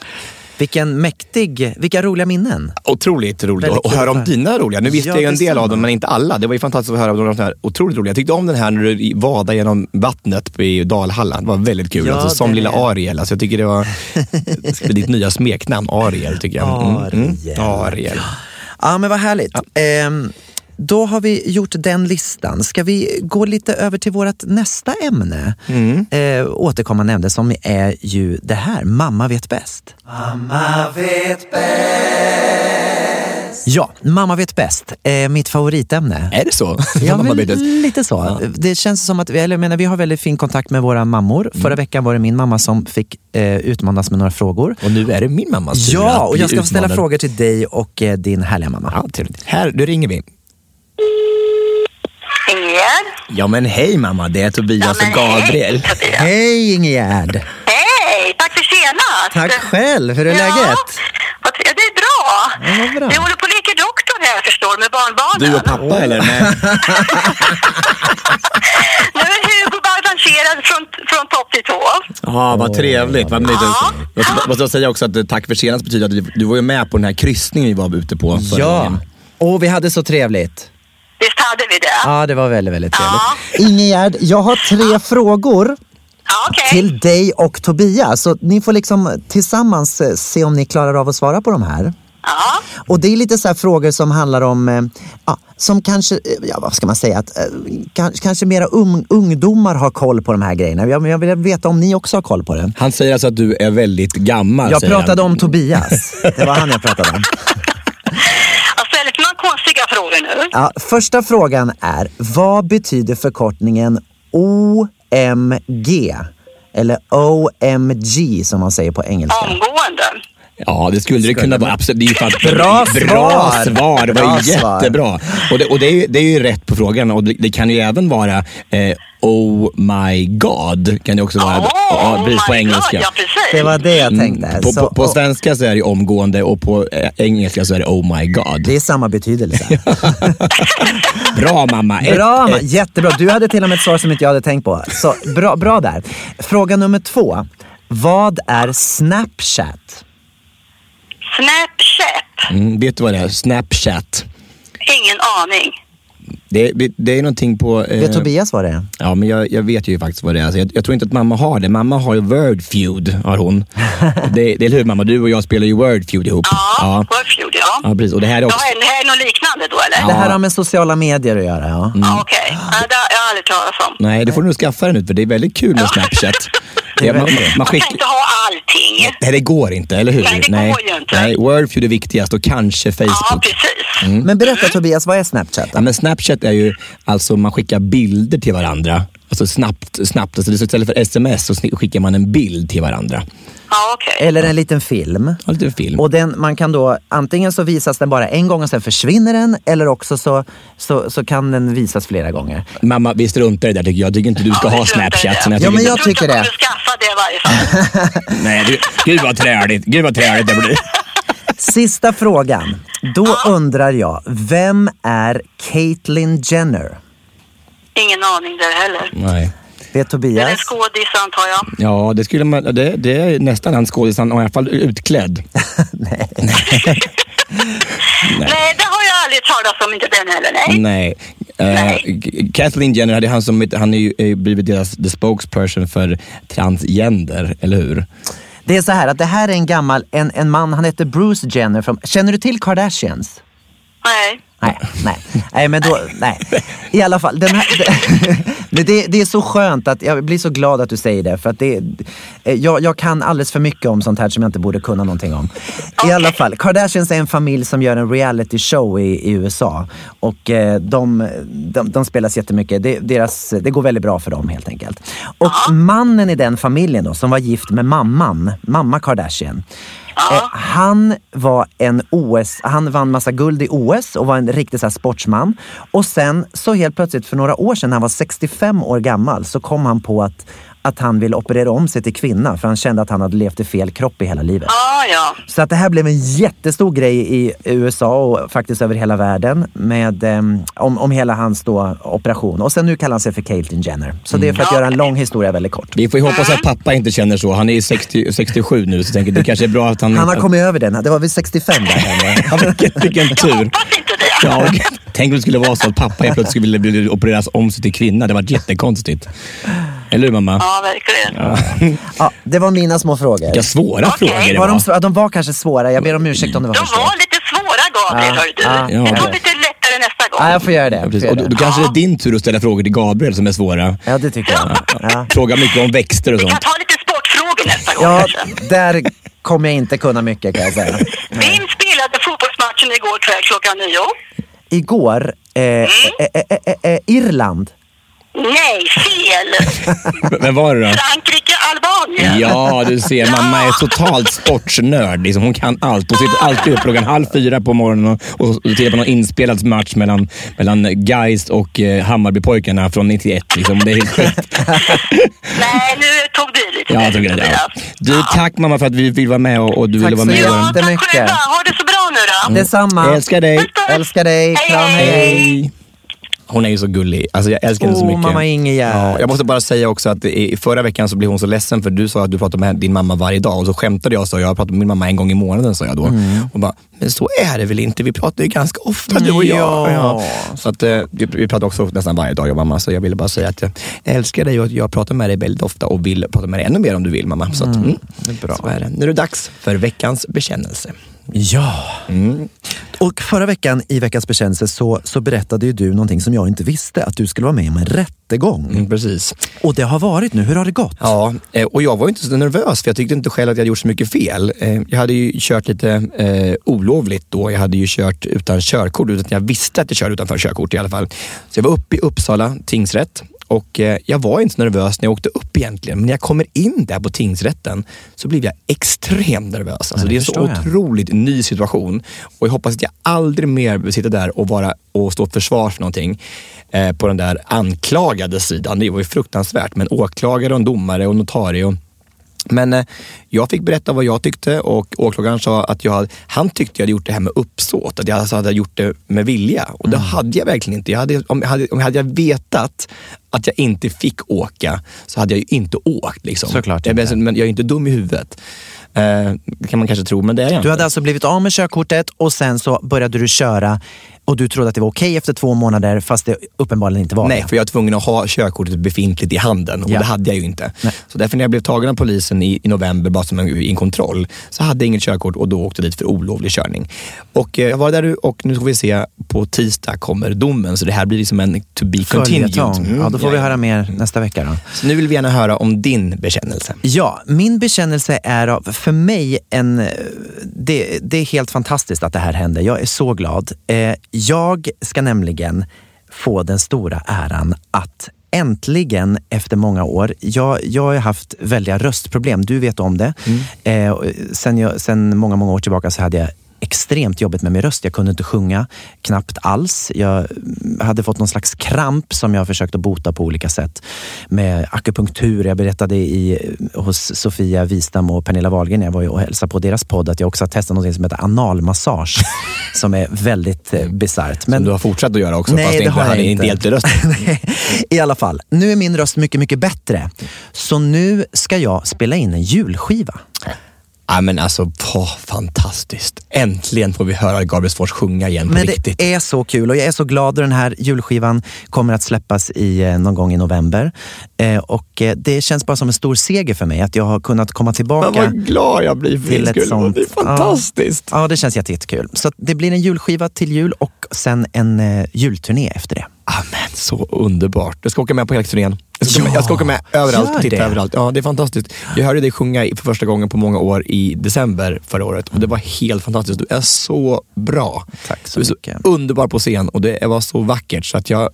Vilken mäktig, vilka roliga minnen. Otroligt roligt Väldigt att höra om dina roliga. Nu visste Ja, jag ju en del av dem, men inte alla. Det var ju fantastiskt att höra om de här otroligt roliga. Jag tyckte om den här när du vadade genom vattnet i Dalhalla. Det var väldigt kul. Ja, alltså, som lilla är- Ariel. Alltså, jag tycker det var ditt nya smeknamn, Ariel. Tycker jag. Mm, mm. Ariel. Ariel. Ja, men vad härligt. Ehm, då har vi gjort den listan. Ska vi gå lite över till vårt nästa ämne? Mm. Eh, återkommande ämne som är ju det här, mamma vet bäst. Mamma vet bäst. Ja, mamma vet bäst. Eh, mitt favoritämne. Är det så? Ja, Mamma vet bäst. lite så. Det känns som att vi, eller jag menar, vi har väldigt fin kontakt med våra mammor. Mm. Förra veckan var det min mamma som fick eh, utmanas med några frågor. Och nu är det min mammas tur Ja, och jag ska få ställa frågor till dig och eh, din härliga mamma. Ja, trevligt. Här, då ringer vi. Ingegerd? Ja men hej mamma, det är Tobias Ja, och Gabriel. Hej, Tobias. Hej Ingegärd! Hej, tack för senast. Tack själv, hur är ja, läget? Ja, det är bra. Ja, bra. Vi håller på och leker doktor här förstår du, med barnbarnen. Du och pappa eller? Nej. Nu är Hugo balanserad från, från topp till tå. Ja, vad trevligt. Vad. Jag måste- måste jag säga också att eh, tack för senast betyder att du, du var ju med på den här kryssningen vi var ute på Ja, och vi hade så trevligt. Visst hade vi det? Ja, det var väldigt, väldigt trevligt. Ingegärd, jag har tre frågor Ja, okej. till dig och Tobias. Så ni får liksom tillsammans eh, se om ni klarar av att svara på de här. Ja. Och det är lite så här frågor som handlar om, eh, ja, som kanske, eh, ja vad ska man säga, att eh, kan, kanske mera ung, ungdomar har koll på de här grejerna. Jag, jag vill veta om ni också har koll på det. Han säger alltså att du är väldigt gammal. Jag pratade han. om Tobias. Det var han jag pratade om. Jag ställer lite några konstiga frågor nu. Ja, första frågan är, vad betyder förkortningen OMG? Eller OMG som man säger på engelska. Omgående. Ja, det skulle det kunna vara. Absolut. Det är ju fan Bra bra svar! svar. Det var Bra svar. jättebra. Och, det, och det, är ju, det är ju rätt på frågan. Och det, det kan ju även vara eh, Oh my God. Kan det också vara. Oh, ja, precis, på my engelska. God, ja, precis. Det var det jag tänkte. Mm, På, Så, på, på och- svenska så är det omgående och på eh, engelska så är det Oh my God. det är samma betydelse. Bra mamma. Ett, Bra, ett. jättebra. Du hade till och med ett svar som inte jag hade tänkt på. Så bra, bra där. Fråga nummer två. Vad är Snapchat? Snapchat. Mm, vet du vad det är? Snapchat. Ingen aning. Det, det, det är någonting på... eh, Vet Tobias vad det är? Ja, men jag, jag vet ju faktiskt vad det är. Alltså, jag, jag tror inte att mamma har det. Mamma har ju Wordfeud, har hon. det, det är hur mamma? Du och jag spelar ju Wordfeud ihop. Ja, ja. Wordfeud, ja. Ja, precis. Och det här är Ja, också... det här är något liknande då eller? Det här har med sociala medier att göra. Ja. Mm. Ja, Okej, ja, det har jag aldrig talat om. Nej, det får du nog skaffa dig nu för det är väldigt kul med Snapchat. Ja, man, man, man Man kan inte ha allting. Nej, det går inte, eller hur? Nej, det går ju inte. Nej, Wordfeud är viktigast och kanske Ja, Facebook. precis. Mm. Men berätta Tobias, vad är Snapchat? Ja, men Snapchat är ju alltså man skickar bilder till varandra. Alltså snabbt, snabbt. Alltså istället för sms så skickar man en bild till varandra. Ja, okej. Eller en liten film. Ja, lite film. Och den, man kan då, antingen så visas den bara en gång och sen försvinner den eller också så, så, så kan den visas flera gånger. Mamma, vi struntar i det där tycker jag. Jag tycker inte du ska Ja, ha Snapchat. Men Ja, men jag tycker det. Skaffa det i varje fall. Nej, du, gud vad träligt. Gud vad träligt det blir. Sista frågan. Då undrar jag, vem är Caitlyn Jenner? Ingen aning där heller. Nej. Vet Det är en Tobias? skådis antar jag. Ja, det skulle man... Det, det är nästan en skådis. Han är i alla fall utklädd. Nej, det har jag aldrig talat om, inte den heller. Nej. Nej. Uh, Kathleen Jenner, det är han som han är ju är blivit deras the spokesperson för transgender, eller hur? Det är så här att det här är en gammal, en, en man, han heter Bruce Jenner. Från, känner du till Kardashians? Nej. Nej, nej, nej, men då, nej. I alla fall, den här, det, det, det är så skönt att, jag blir så glad att du säger det. För att det, eh, jag, jag kan alldeles för mycket om sånt här som jag inte borde kunna någonting om. I alla fall, Kardashians är en familj som gör en reality show i, i USA. Och eh, de, de, de spelas jättemycket. Det, deras, det går väldigt bra för dem helt enkelt. Och mannen i den familjen då, som var gift med mamman, mamma Kardashian. Eh, han var en OS, han vann massa guld i OS och var en riktig så här, sportsman. Och sen så helt plötsligt för några år sedan, när han var 65 år gammal, så kom han på att, att han ville operera om sig till kvinna för han kände att han hade levt i fel kropp i hela livet. Ja, ja. Så att det här blev en jättestor grej i USA och faktiskt över hela världen med, ehm, om, om hela hans då operation. Och sen nu kallar han sig för Caitlyn Jenner. Så det är för att göra en lång historia väldigt kort. Vi får ju hoppas att pappa inte känner så. Han är ju 60, 67 nu, så tänker det kanske är bra att han... Han har kommit över den. Det var vid 65 där. Ja, vilken, vilken Jag tur. hoppas inte det. Ja, tänk om det skulle vara så att pappa helt plötsligt skulle bli opereras om sig till kvinna. Det var jättekonstigt. Eller hur mamma? Ja, verkligen. Ja, det var mina små frågor. Vilka svåra Okej. frågor det Var de, var. svå- de var kanske svåra. Jag ber om ursäkt om det var De för svårt. var lite svåra, Gabriel, Ja, hör du. ja, ja. Jag tar lite lättare nästa gång. Ja, jag får göra det. Ja, Jag får Och då, kanske det är din tur att ställa frågor till Gabriel som är svåra. Ja, det tycker jag. Ja, Fråga mycket om växter och Vi kan sånt. ta lite sportfrågor nästa gång ja kanske. där kommer jag inte kunna mycket kan jag säga. Vem spelade fotbollsmatchen igår kväll klockan nio? Igår, eh, eh, eh, eh, eh, Irland. Nej, fel! Vem var det då? Frankrike, Albanien. Ja, du ser. Mamma är totalt sportsnörd. Liksom. Hon kan allt. Hon sitter alltid upp klockan halv fyra på morgonen och, och tittar på någon inspelad match mellan, mellan Geist och eh, Hammarbypojkarna från 91. Liksom. Det är helt sjukt. Nej, nu tog du lite. Ja, jag tycker det. Ja. Du, tack mamma för att vi vill vara med och, och du Tack ville vara så med. mycket. Ja, tack Jättemycket. själva. Ha det så bra nu då. Detsamma. Jag älskar dig. Älskar dig. Hej, Kram, hej. hej. Hon är ju så gullig. Alltså jag älskar henne så mycket. mamma Ingegärd. Ja, jag måste bara säga också att i förra veckan så blev hon så ledsen för du sa att du pratar med din mamma varje dag och så skämtade jag och sa jag pratar med min mamma en gång i månaden sa jag då. Mm. Och bara, men så är det väl inte? Vi pratar ju ganska ofta du och jag. Ja. Så att, eh, vi, vi pratar också nästan varje dag jag och mamma så jag ville bara säga att jag älskar dig och att jag pratar med dig väldigt ofta och vill prata med dig ännu mer om du vill mamma. Så, att, mm, det är bra. så är det. Nu är det dags för veckans bekännelse. Ja. Mm. Och förra veckan i veckans bekännelse så, så berättade ju du någonting som jag inte visste, att du skulle vara med om en rättegång. Mm, precis. Och det har varit nu, hur har det gått? Ja, eh, och jag var inte så nervös för jag tyckte inte själv att jag gjort så mycket fel. Eh, Jag hade ju kört lite eh, olovligt då. Jag hade ju kört utan körkort, utan jag visste att jag körde utanför körkort i alla fall. Så jag var uppe i Uppsala tingsrätt och eh, jag var inte så nervös när jag åkte upp egentligen. Men när jag kommer in där på tingsrätten så blev jag extremt nervös. Alltså, Ja, det är en så jag. otroligt ny situation och jag hoppas att jag aldrig mer vill sitta där och, vara, och stå försvar för någonting eh, på den där anklagade sidan. Det var ju fruktansvärt. Men åklagare och domare och notarie och men eh, jag fick berätta vad jag tyckte och åklagaren sa att jag, hade- han tyckte jag hade gjort det här med uppsåt. Att jag alltså hade gjort det med vilja. Och det hade jag verkligen inte. Jag hade, om, jag hade, om jag hade jag vetat att jag inte fick åka så hade jag ju inte åkt. Liksom. Såklart jag, inte. Men jag är inte dum i huvudet. Eh, kan man kanske tro, men det är jag Du inte. hade alltså blivit av med körkortet och sen så började du köra och du trodde att det var okej efter två månader fast det uppenbarligen inte var Nej, det. för jag var tvungen att ha körkortet befintligt i handen och Ja. det hade jag ju inte. Nej. Så därför när jag blev tagen av polisen i, i november, bara som en, i en kontroll, så hade jag inget körkort och då åkte jag dit för olovlig körning. Och eh, jag var där och nu ska vi se, på tisdag kommer domen. Så det här blir liksom en to be continued. Mm, Ja, då får vi ja. höra mer nästa vecka då. Så nu vill vi gärna höra om din bekännelse. Ja, min bekännelse är av, för mig en... eh, Det, det är helt fantastiskt att det här händer. Jag är så glad. Eh, Jag ska nämligen få den stora äran att äntligen efter många år, jag, jag har haft väldiga röstproblem, du vet om det. Eh, och sen, jag, sen många, många år tillbaka så hade jag extremt jobbigt med min röst. Jag kunde inte sjunga knappt alls. Jag hade fått någon slags kramp som jag försökte bota på olika sätt. Med akupunktur. Jag berättade i, hos Sofia Wistam och Pernilla Wahlgren när jag var och hälsade på deras podd att jag också har testat något som heter analmassage. som är väldigt eh, bisarrt. Men du har fortsatt att göra också, Nej, fast det inte har jag hade inte. hjälpt i rösten. I alla fall, nu är min röst mycket, mycket bättre. Så nu ska jag spela in en julskiva. Ja, men alltså, åh, fantastiskt. Äntligen får vi höra Gabriel Fors sjunga igen på Men riktigt. det är så kul och jag är så glad att den här julskivan kommer att släppas i, eh, någon gång i november. Eh, och eh, det känns bara som en stor seger för mig att jag har kunnat komma Men tillbaka. vad glad jag blir för till skull. sånt- Det är fantastiskt. Ja, det känns jätte- jättekul. Så det blir en julskiva till jul och sen en eh, julturné efter det. Amen, så underbart. Jag ska åka med på hela turnén. Jag ska, Ja, med, jag ska åka med överallt och titta det. överallt. Ja, det är fantastiskt. Jag hörde dig sjunga för första gången på många år i december förra året och det var helt fantastiskt. Du är så bra. Tack så du är så mycket. underbar på scen och det var så vackert så att jag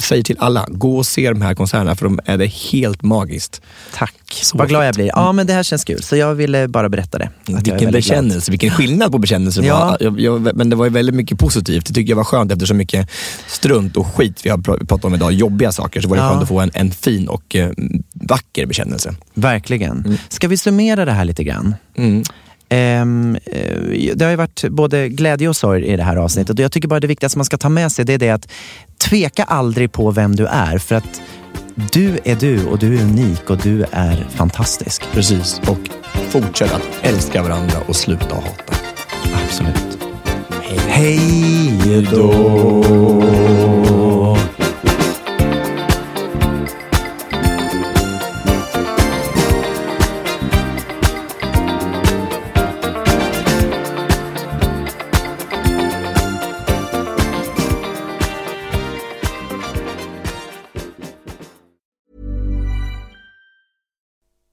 säger till alla, gå och se de här konserterna för de är det helt magiskt. Tack. Så Vad glad jag blir. Ja, men det här känns kul. Så jag ville bara berätta det. Vilken väldigt glad. bekännelse, vilken skillnad på bekännelsen Ja. var. Jag, jag, men det var ju väldigt mycket positivt. Det tycker jag var skönt efter så mycket strunt och skit vi har pr- pratat om idag, jobbiga saker, så var det Ja. skönt att få en, en fin och eh, vacker bekännelse. Verkligen. Ska vi summera det här lite grann? Mm. Ehm, eh, det har ju varit både glädje och sorg i det här avsnittet och jag tycker bara det viktigaste man ska ta med sig det är det att tveka aldrig på vem du är för att du är du och du är unik och du är fantastisk. Precis, och fortsätt att älska varandra och sluta hata. Absolut. Hej då!